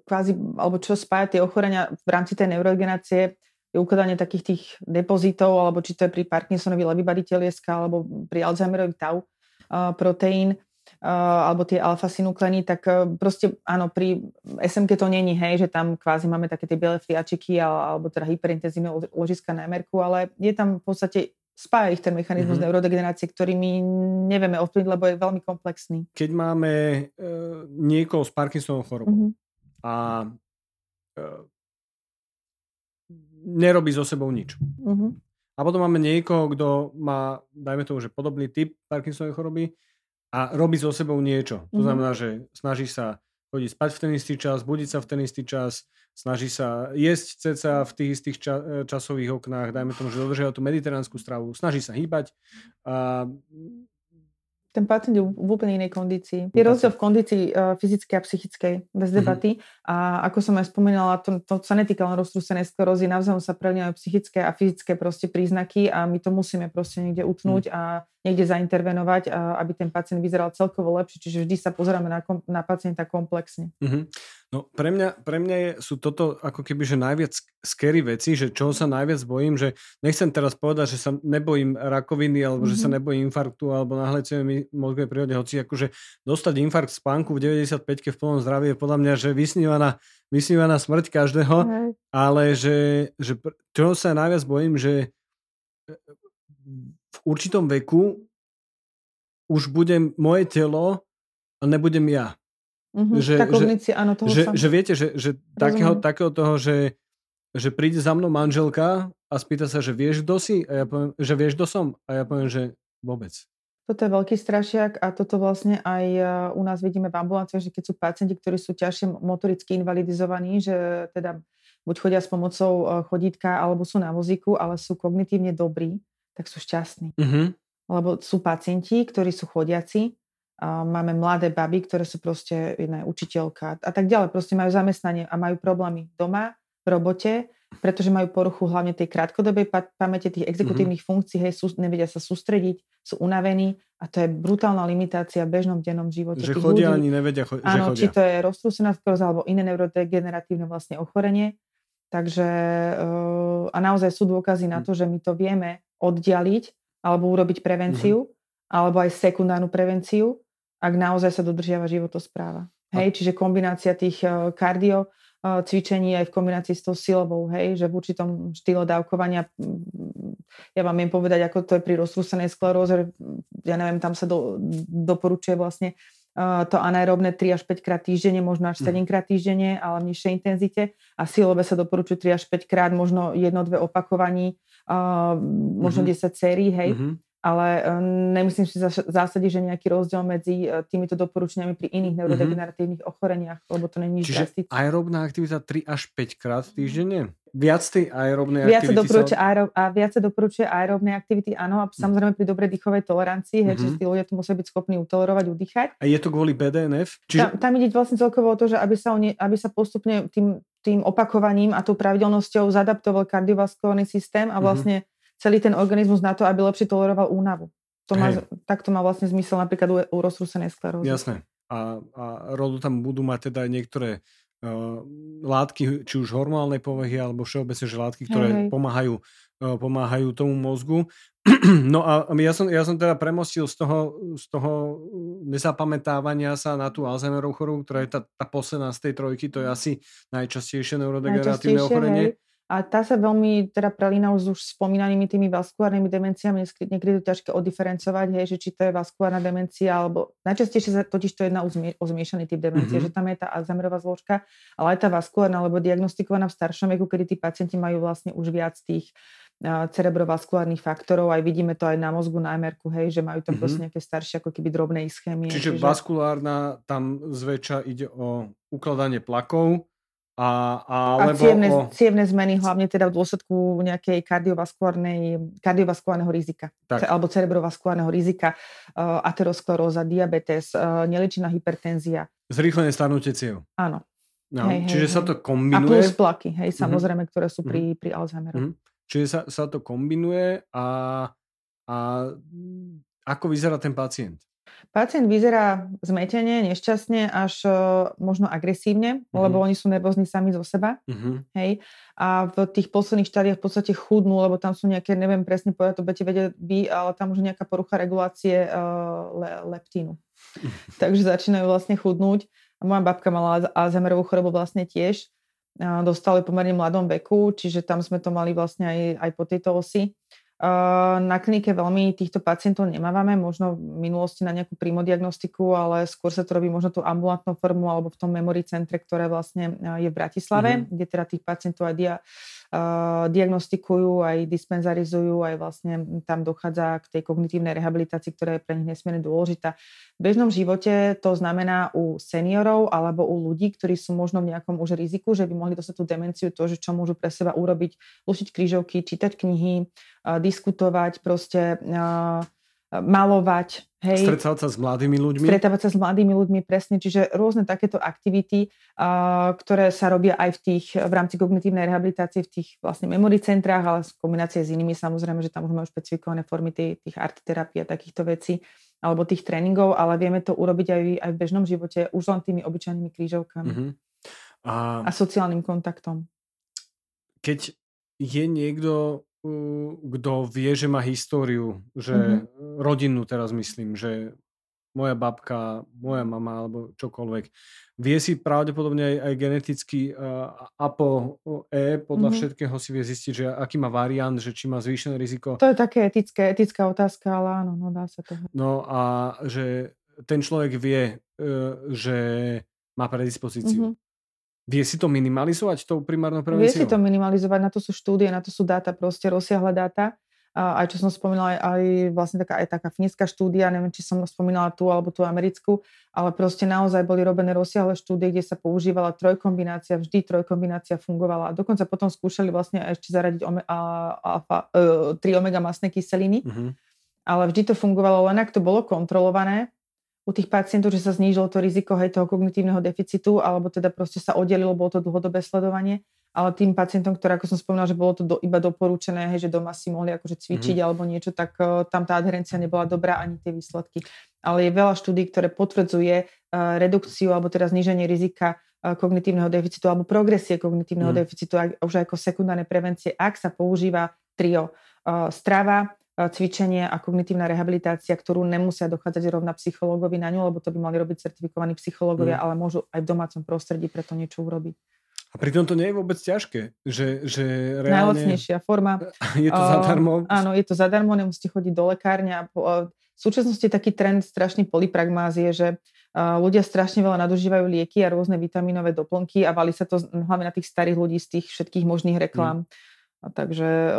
kvázi, alebo čo spája tie ochorenia v rámci tej neurogenerácie, je ukladanie takých tých depozitov, alebo či to je pri Parkinsonovi levybady telieska, alebo pri Alzheimerovi tau uh, proteín alebo tie alfa-synukleny, tak e, proste áno, pri SMK to není, hej, že tam kvázi máme také tie biele fliačiky alebo teda hyperintenzívne ložiska na MRku, ale je tam v podstate spája ich ten mechanizmus mm-hmm. neurodegenerácie, ktorý my nevieme ovplyvniť, lebo je veľmi komplexný. Keď máme e, niekoho s Parkinsonovou chorobou mm-hmm. a e, nerobí so sebou nič. Mm-hmm. A potom máme niekoho, kto má, dajme tomu, že podobný typ Parkinsonovej choroby, a robí so sebou niečo. To mm-hmm. znamená, že snaží sa chodiť spať v ten istý čas, budiť sa v ten istý čas, snaží sa jesť ceca v tých istých ča- e, časových oknách, dajme tomu, že dodržiava tú mediteránsku stravu, snaží sa hýbať. A ten pacient je v úplne inej kondícii. Je rozdiel v kondícii uh, fyzickej a psychickej, bez mhm. debaty. Mm-hmm. A ako som aj spomínala, to, to sa netýka len roztrúsenej sklerózy, navzájom sa prelínajú psychické a fyzické proste príznaky a my to musíme proste niekde utnúť mm. a niekde zaintervenovať, a aby ten pacient vyzeral celkovo lepšie. Čiže vždy sa pozeráme na, kom, na pacienta komplexne. Mm-hmm. No pre mňa, pre mňa je, sú toto ako keby, že najviac scary veci, že čo sa najviac bojím, že nechcem teraz povedať, že sa nebojím rakoviny, alebo mm-hmm. že sa mhm. nebojím infarktu, alebo nahlecujeme mozgovej prírode, hoci akože dostať infarkt spánku v 95 v plnom zdraví je podľa mňa, že vysnívaná, vysnívaná smrť každého, mm-hmm. ale že, že čo sa najviac bojím, že e, v určitom veku už bude moje telo a nebudem ja. Mm-hmm, že, tá kognícia, áno, toho že, že viete, že, že takého, takého toho, že, že príde za mnou manželka a spýta sa, že vieš, kto si? A ja poviem, že vieš, kto som? A ja poviem, že vôbec. Toto je veľký strašiak a toto vlastne aj e, u nás vidíme v ambulanciách, že keď sú pacienti, ktorí sú ťažšie motoricky invalidizovaní, že teda buď chodia s pomocou e, chodítka alebo sú na vozíku, ale sú kognitívne dobrí, tak sú šťastní. Mm-hmm. Lebo sú pacienti, ktorí sú chodiaci, máme mladé baby, ktoré sú proste jedna učiteľka a tak ďalej. Proste majú zamestnanie a majú problémy doma, v robote, pretože majú poruchu hlavne tej krátkodobej pamäte, tých exekutívnych mm-hmm. funkcií, hej, sú, nevedia sa sústrediť, sú unavení a to je brutálna limitácia v bežnom dennom živote. Že chodia ľudí. ani nevedia, cho- áno, že chodia. či to je roztrúsená skleróza alebo iné neurodegeneratívne vlastne ochorenie. Takže uh, a naozaj sú dôkazy na mhm. to, že my to vieme oddialiť alebo urobiť prevenciu, mm-hmm. alebo aj sekundárnu prevenciu ak naozaj sa dodržiava životospráva. Hej, čiže kombinácia tých uh, kardio uh, cvičení aj v kombinácii s tou silovou, hej, že v určitom štýle dávkovania, ja vám viem povedať, ako to je pri roztrúsenej skleróze, ja neviem, tam sa do, doporučuje vlastne uh, to anaerobné 3 až 5 krát týždenne, možno až 7 hm. krát týždenne, ale v nižšej intenzite a silové sa doporučuje 3 až 5 krát, možno jedno, dve opakovaní, uh, možno mm-hmm. 10 sérií, hej. Mm-hmm ale um, nemyslím si v zásade, že nejaký rozdiel medzi uh, týmito doporučeniami pri iných mhm. neurodegeneratívnych mm-hmm. ochoreniach, lebo to není Čiže drastické. aerobná aktivita 3 až 5 krát týždenne? Viac tej aerobnej viac aktivity doporučuje sa... aero, a viac sa doporučuje aerobnej aktivity, áno, a mhm. samozrejme pri dobrej dýchovej tolerancii, mm-hmm. hej, že tí ľudia to musia byť schopní utolerovať, udýchať. A je to kvôli BDNF? Čiže... Tam, tam ide vlastne celkovo o to, že aby sa, oni, aby sa postupne tým, tým opakovaním a tou pravidelnosťou zadaptoval kardiovaskulárny systém a mhm. vlastne mm-hmm celý ten organizmus na to, aby lepšie toleroval únavu. To má, tak to má vlastne zmysel napríklad u, u roztrúsenej sklerózy. Jasné. A, a rodu tam budú mať teda aj niektoré uh, látky, či už hormonálnej povahy, alebo všeobecne, že látky, ktoré hej, hej. pomáhajú, uh, pomáhajú tomu mozgu. no a ja som, ja som teda premostil z toho, z toho nezapamätávania sa na tú Alzheimerovú chorobu, ktorá je tá, tá posledná z tej trojky, to je asi najčastejšie neurodegeneratívne ochorenie. Hej A tá sa veľmi teda prelína už, už spomínanými tými vaskulárnymi demenciami, niekedy je to ťažké odiferencovať, hej, že či to je vaskulárna demencia, alebo najčastejšie sa totiž to jedná o, zmie, o zmiešaný typ demencie, mm-hmm. že tam je tá Alzheimerová zložka, ale aj tá vaskulárna, alebo diagnostikovaná v staršom veku, kedy tí pacienti majú vlastne už viac tých cerebrovaskulárnych faktorov, aj vidíme to aj na mozgu, na mr hej, že majú tam mm-hmm. proste nejaké staršie ako keby drobné ischémie. Čiže, čiže vaskulárna, tam zväčša ide o ukladanie plakov, a, a, a cievne, o... cievne zmeny, hlavne teda v dôsledku nejakej kardiovaskulárneho rizika, tak. alebo cerebrovaskulárneho rizika, uh, ateroskleróza, diabetes, uh, neliečená hypertenzia. Zrýchlené starnutie ciev. Áno. No, hej, čiže hej, sa to kombinuje. A plus plaky, hej, mhm. samozrejme, uh-huh. ktoré sú pri, uh-huh. pri Alzheimeru. Uh-huh. Čiže sa, sa to kombinuje a, a ako vyzerá ten pacient? Pacient vyzerá zmetene, nešťastne, až uh, možno agresívne, uh-huh. lebo oni sú nervózni sami zo seba. Uh-huh. Hej. A v tých posledných štádiách v podstate chudnú, lebo tam sú nejaké, neviem presne povedať, to budete vedieť vy, ale tam už nejaká porucha regulácie uh, le- leptínu. Takže začínajú vlastne chudnúť. A moja babka mala Alzheimerovú chorobu vlastne tiež. Uh, dostali pomerne mladom veku, čiže tam sme to mali vlastne aj, aj po tejto osi. Na klinike veľmi týchto pacientov nemávame, možno v minulosti na nejakú primodiagnostiku, ale skôr sa to robí možno tú ambulantnou formu alebo v tom memory centre, ktoré vlastne je v Bratislave, mm-hmm. kde teda tých pacientov aj dia, diagnostikujú, aj dispenzarizujú, aj vlastne tam dochádza k tej kognitívnej rehabilitácii, ktorá je pre nich nesmierne dôležitá. V bežnom živote to znamená u seniorov alebo u ľudí, ktorí sú možno v nejakom už riziku, že by mohli dostať tú demenciu, to, že čo môžu pre seba urobiť, lušiť krížovky, čítať knihy, diskutovať, proste malovať. Hej, stretávať sa s mladými ľuďmi. Stretávať sa s mladými ľuďmi, presne. Čiže rôzne takéto aktivity, uh, ktoré sa robia aj v tých, v rámci kognitívnej rehabilitácie v tých vlastne memory centrách, ale v kombinácii s inými samozrejme, že tam už majú špecifikované formy tých, tých art terapie a takýchto vecí alebo tých tréningov, ale vieme to urobiť aj, aj v bežnom živote už len tými obyčajnými krížovkami. Uh-huh. A, a sociálnym kontaktom. Keď je niekto kto vie, že má históriu, že mm-hmm. rodinnú teraz myslím, že moja babka, moja mama alebo čokoľvek, vie si pravdepodobne aj, aj geneticky uh, ApoE podľa mm-hmm. všetkého si vie zistiť, že aký má variant, že či má zvýšené riziko. To je také etické, etická otázka, ale áno, no dá sa to. No a že ten človek vie, uh, že má predispozíciu. Mm-hmm. Vie si to minimalizovať tou primárnou prevenciou? Vie si to minimalizovať, na to sú štúdie, na to sú dáta, proste rozsiahle dáta. A aj čo som spomínala, aj, aj vlastne taká, aj taká fínska štúdia, neviem, či som spomínala tú alebo tú americkú, ale proste naozaj boli robené rozsiahle štúdie, kde sa používala trojkombinácia, vždy trojkombinácia fungovala. A dokonca potom skúšali vlastne ešte zaradiť ome, a, alfa, e, tri omega masné kyseliny. Uh-huh. Ale vždy to fungovalo len, ak to bolo kontrolované u tých pacientov, že sa znížilo to riziko hej, toho kognitívneho deficitu, alebo teda proste sa oddelilo, bolo to dlhodobé sledovanie, ale tým pacientom, ktoré, ako som spomínala, že bolo to do, iba doporučené, hej, že doma si mohli akože cvičiť mm-hmm. alebo niečo, tak uh, tam tá adherencia nebola dobrá ani tie výsledky. Ale je veľa štúdí, ktoré potvrdzuje uh, redukciu alebo teda zníženie rizika uh, kognitívneho deficitu alebo progresie kognitívneho mm. deficitu aj, už ako sekundárne prevencie, ak sa používa trio uh, strava, cvičenie a kognitívna rehabilitácia, ktorú nemusia dochádzať rovna psychológovi na ňu, lebo to by mali robiť certifikovaní psychológovia, mm. ale môžu aj v domácom prostredí preto niečo urobiť. A pritom to nie je vôbec ťažké, že, že reálne... Najlacnejšia forma. Je to zadarmo? Uh, áno, je to zadarmo, nemusíte chodiť do lekárne. Uh, v súčasnosti je taký trend strašný polypragmázie, že uh, ľudia strašne veľa nadužívajú lieky a rôzne vitamínové doplnky a valí sa to hlavne na tých starých ľudí z tých všetkých možných reklám. Mm. A takže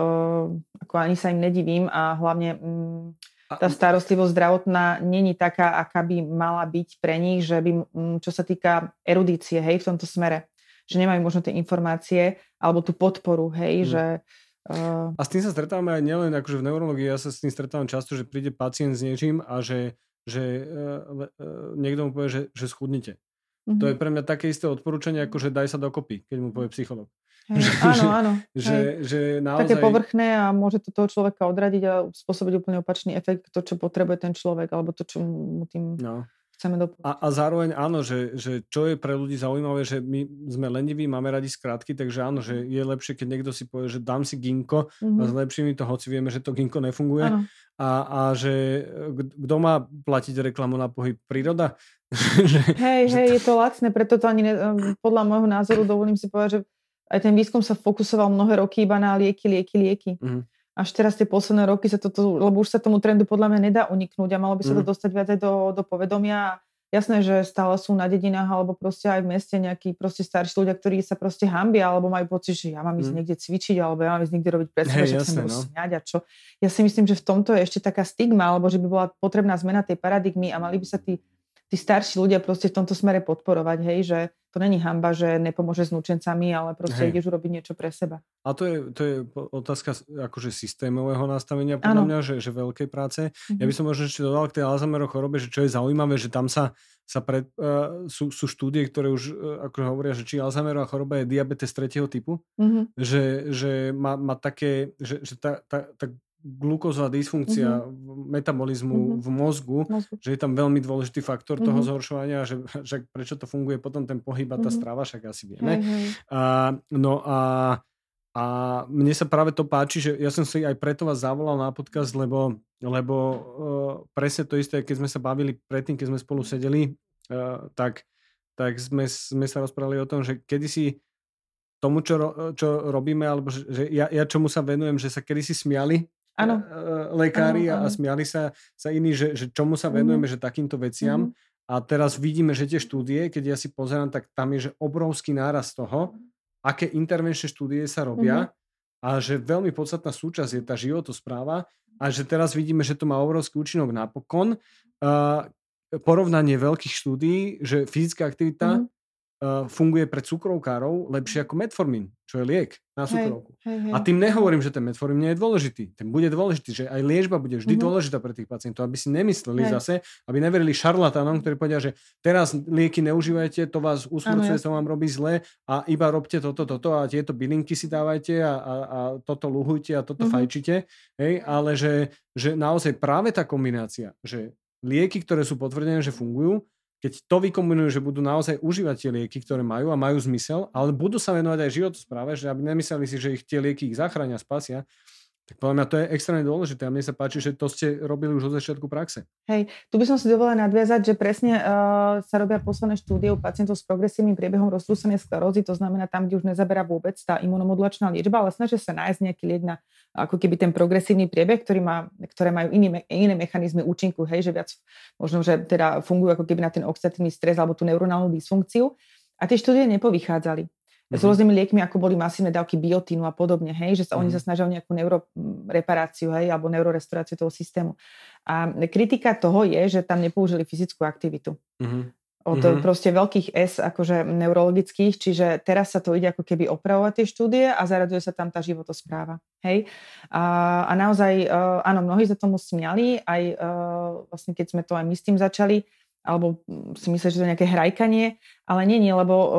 ako ani sa im nedivím a hlavne mm, tá starostlivosť zdravotná není taká, aká by mala byť pre nich, že by, mm, čo sa týka erudície, hej, v tomto smere, že nemajú možno tie informácie alebo tú podporu, hej, hmm. že Uh... A s tým sa stretávame aj nielen akože v neurologii, ja sa s tým stretávam často, že príde pacient s niečím a že, že uh, uh, niekto mu povie, že, že schudnite. Mm-hmm. To je pre mňa také isté odporúčanie, ako že daj sa dokopy, keď mu povie psycholog. Že, áno, áno. Že, že naozaj... Také povrchné a môže to toho človeka odradiť a spôsobiť úplne opačný efekt, to, čo potrebuje ten človek, alebo to, čo mu tým no. chceme dopovedať. A, a zároveň áno, že, že čo je pre ľudí zaujímavé, že my sme leniví, máme radi skrátky, takže áno, že je lepšie, keď niekto si povie, že dám si ginko mm-hmm. a zlepší mi to, hoci vieme, že to ginko nefunguje. Áno. A, a že kto má platiť reklamu na pohyb? Príroda? hej, hej, to... je to lacné, preto to ani ne, podľa môjho názoru dovolím si povedať, že aj ten výskum sa fokusoval mnohé roky iba na lieky, lieky, lieky. Mm. Až teraz tie posledné roky sa toto, lebo už sa tomu trendu podľa mňa nedá uniknúť a malo by sa mm. to mhm. dostať viac aj do, do povedomia. Jasné, že stále sú na dedinách alebo proste aj v meste nejakí proste starší ľudia, ktorí sa proste hambia alebo majú pocit, že ja mám ísť mm. niekde cvičiť alebo ja mám ísť niekde robiť pre seba, že sa no. sňať a čo. Ja si myslím, že v tomto je ešte taká stigma, alebo že by bola potrebná zmena tej paradigmy a mali by sa tí tí starší ľudia proste v tomto smere podporovať, hej, že to není hamba, že nepomôže s nučencami, ale proste hej. ideš urobiť niečo pre seba. A to je, to je otázka akože systémového nastavenia podľa ano. mňa, že, že veľkej práce. Mm-hmm. Ja by som možno ešte dodal k tej Alzheimerovej chorobe, že čo je zaujímavé, že tam sa, sa pred, uh, sú, sú štúdie, ktoré už uh, ako hovoria, že či Alzheimerová choroba je diabetes tretieho typu, mm-hmm. že, že má, má také, že, že tá, tá, tá glukózová dysfunkcia mm-hmm. metabolizmu mm-hmm. v mozgu, mozgu, že je tam veľmi dôležitý faktor mm-hmm. toho zhoršovania, že, že prečo to funguje potom ten pohyb a tá mm-hmm. strava, však asi vieme. Hej. A, no a, a mne sa práve to páči, že ja som si aj preto vás zavolal na podcast, lebo, lebo uh, presne to isté, keď sme sa bavili predtým, keď sme spolu sedeli, uh, tak, tak sme, sme sa rozprávali o tom, že kedysi tomu, čo, čo robíme, alebo že, že ja, ja čomu sa venujem, že sa kedysi smiali ano. E, e, lekári ano, ano. a smiali sa, sa iní, že, že čomu sa venujeme, mm. že takýmto veciam. Mm. A teraz vidíme, že tie štúdie, keď ja si pozerám, tak tam je že obrovský náraz toho, aké intervenčné štúdie sa robia mm. a že veľmi podstatná súčasť je tá životospráva a že teraz vidíme, že to má obrovský účinok napokon. Uh, porovnanie veľkých štúdií, že fyzická aktivita mm funguje pre cukrovkárov lepšie ako metformín, čo je liek na cukrovku. Hej, hej, hej. A tým nehovorím, že ten metformín nie je dôležitý. Ten bude dôležitý, že aj liečba bude vždy mm-hmm. dôležitá pre tých pacientov, aby si nemysleli hej. zase, aby neverili šarlatánom, ktorí povedia, že teraz lieky neužívajte, to vás usmrcuje, to vám robí zle a iba robte toto, toto a tieto bylinky si dávajte a, a, a toto luhujte a toto mm-hmm. fajčite. Hej, ale že, že naozaj práve tá kombinácia, že lieky, ktoré sú potvrdené, že fungujú, keď to vykombinujú, že budú naozaj užívať tie lieky, ktoré majú a majú zmysel, ale budú sa venovať aj životospráve, že aby nemysleli si, že ich tie lieky ich zachránia, spasia, tak podľa mňa to je extrémne dôležité a mne sa páči, že to ste robili už od začiatku praxe. Hej, tu by som si dovolila nadviazať, že presne uh, sa robia posledné štúdie u pacientov s progresívnym priebehom roztrúsenej sklerózy, to znamená tam, kde už nezaberá vôbec tá imunomodulačná liečba, ale snažia sa nájsť nejaký liek na ako keby ten progresívny priebeh, ktorý má, ktoré majú iný, iné mechanizmy účinku, hej, že viac možno, že teda fungujú ako keby na ten oxidatívny stres alebo tú neuronálnu dysfunkciu. A tie štúdie nepovychádzali mm-hmm. s rôznymi liekmi, ako boli masívne dávky biotínu a podobne, hej, že sa mm-hmm. oni sa mhm. snažia o nejakú neuroreparáciu, hej, alebo neurorestauráciu toho systému. A kritika toho je, že tam nepoužili fyzickú aktivitu. Mm-hmm. Od mm-hmm. proste veľkých S, akože neurologických, čiže teraz sa to ide ako keby opravovať tie štúdie a zaraduje sa tam tá životospráva. Hej? A, a naozaj, uh, áno, mnohí sa tomu smiali, aj uh, vlastne keď sme to aj my s tým začali, alebo si myslíš, že to je nejaké hrajkanie, ale nie, nie, lebo uh,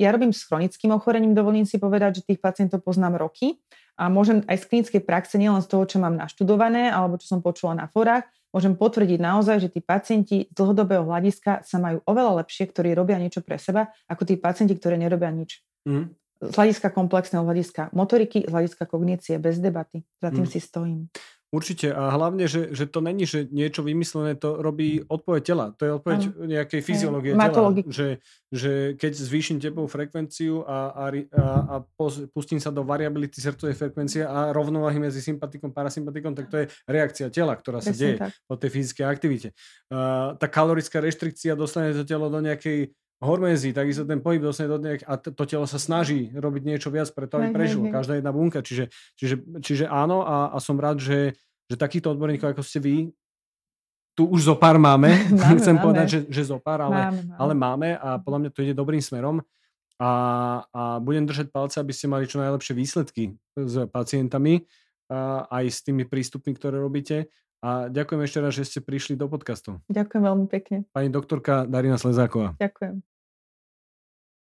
ja robím s chronickým ochorením, dovolím si povedať, že tých pacientov poznám roky a môžem aj z klinickej praxe, nielen z toho, čo mám naštudované, alebo čo som počula na forách, môžem potvrdiť naozaj, že tí pacienti z dlhodobého hľadiska sa majú oveľa lepšie, ktorí robia niečo pre seba, ako tí pacienti, ktorí nerobia nič. Mm. Z hľadiska komplexného hľadiska motoriky, z hľadiska kognície, bez debaty. Za tým mm. si stojím. Určite a hlavne, že, že to není, že niečo vymyslené, to robí odpoveď tela. To je odpoveď ano. nejakej fyziológie tela. Že, že keď zvýšim tepovú frekvenciu a, a, a, a pustím sa do variability srdcovej frekvencie a rovnováhy medzi sympatikom a parasympatikom, tak to je reakcia tela, ktorá sa Presne deje tak. po tej fyzickej aktivite. Uh, tá kalorická reštrikcia dostane to telo do nejakej hormézy, takisto ten pohyb dostane do nejak, a to telo sa snaží robiť niečo viac preto, aby prežilo. Každá jedna bunka. Čiže, čiže, čiže áno a, a som rád, že, že takýchto odborníkov, ako ste vy, tu už zo pár máme. máme Chcem máme. povedať, že, že zo pár, ale máme, máme. ale máme a podľa mňa to ide dobrým smerom. A, a budem držať palce, aby ste mali čo najlepšie výsledky s pacientami, a aj s tými prístupmi, ktoré robíte. A ďakujem ešte raz, že ste prišli do podcastu. Ďakujem veľmi pekne. Pani doktorka Darina Slezáková. Ďakujem.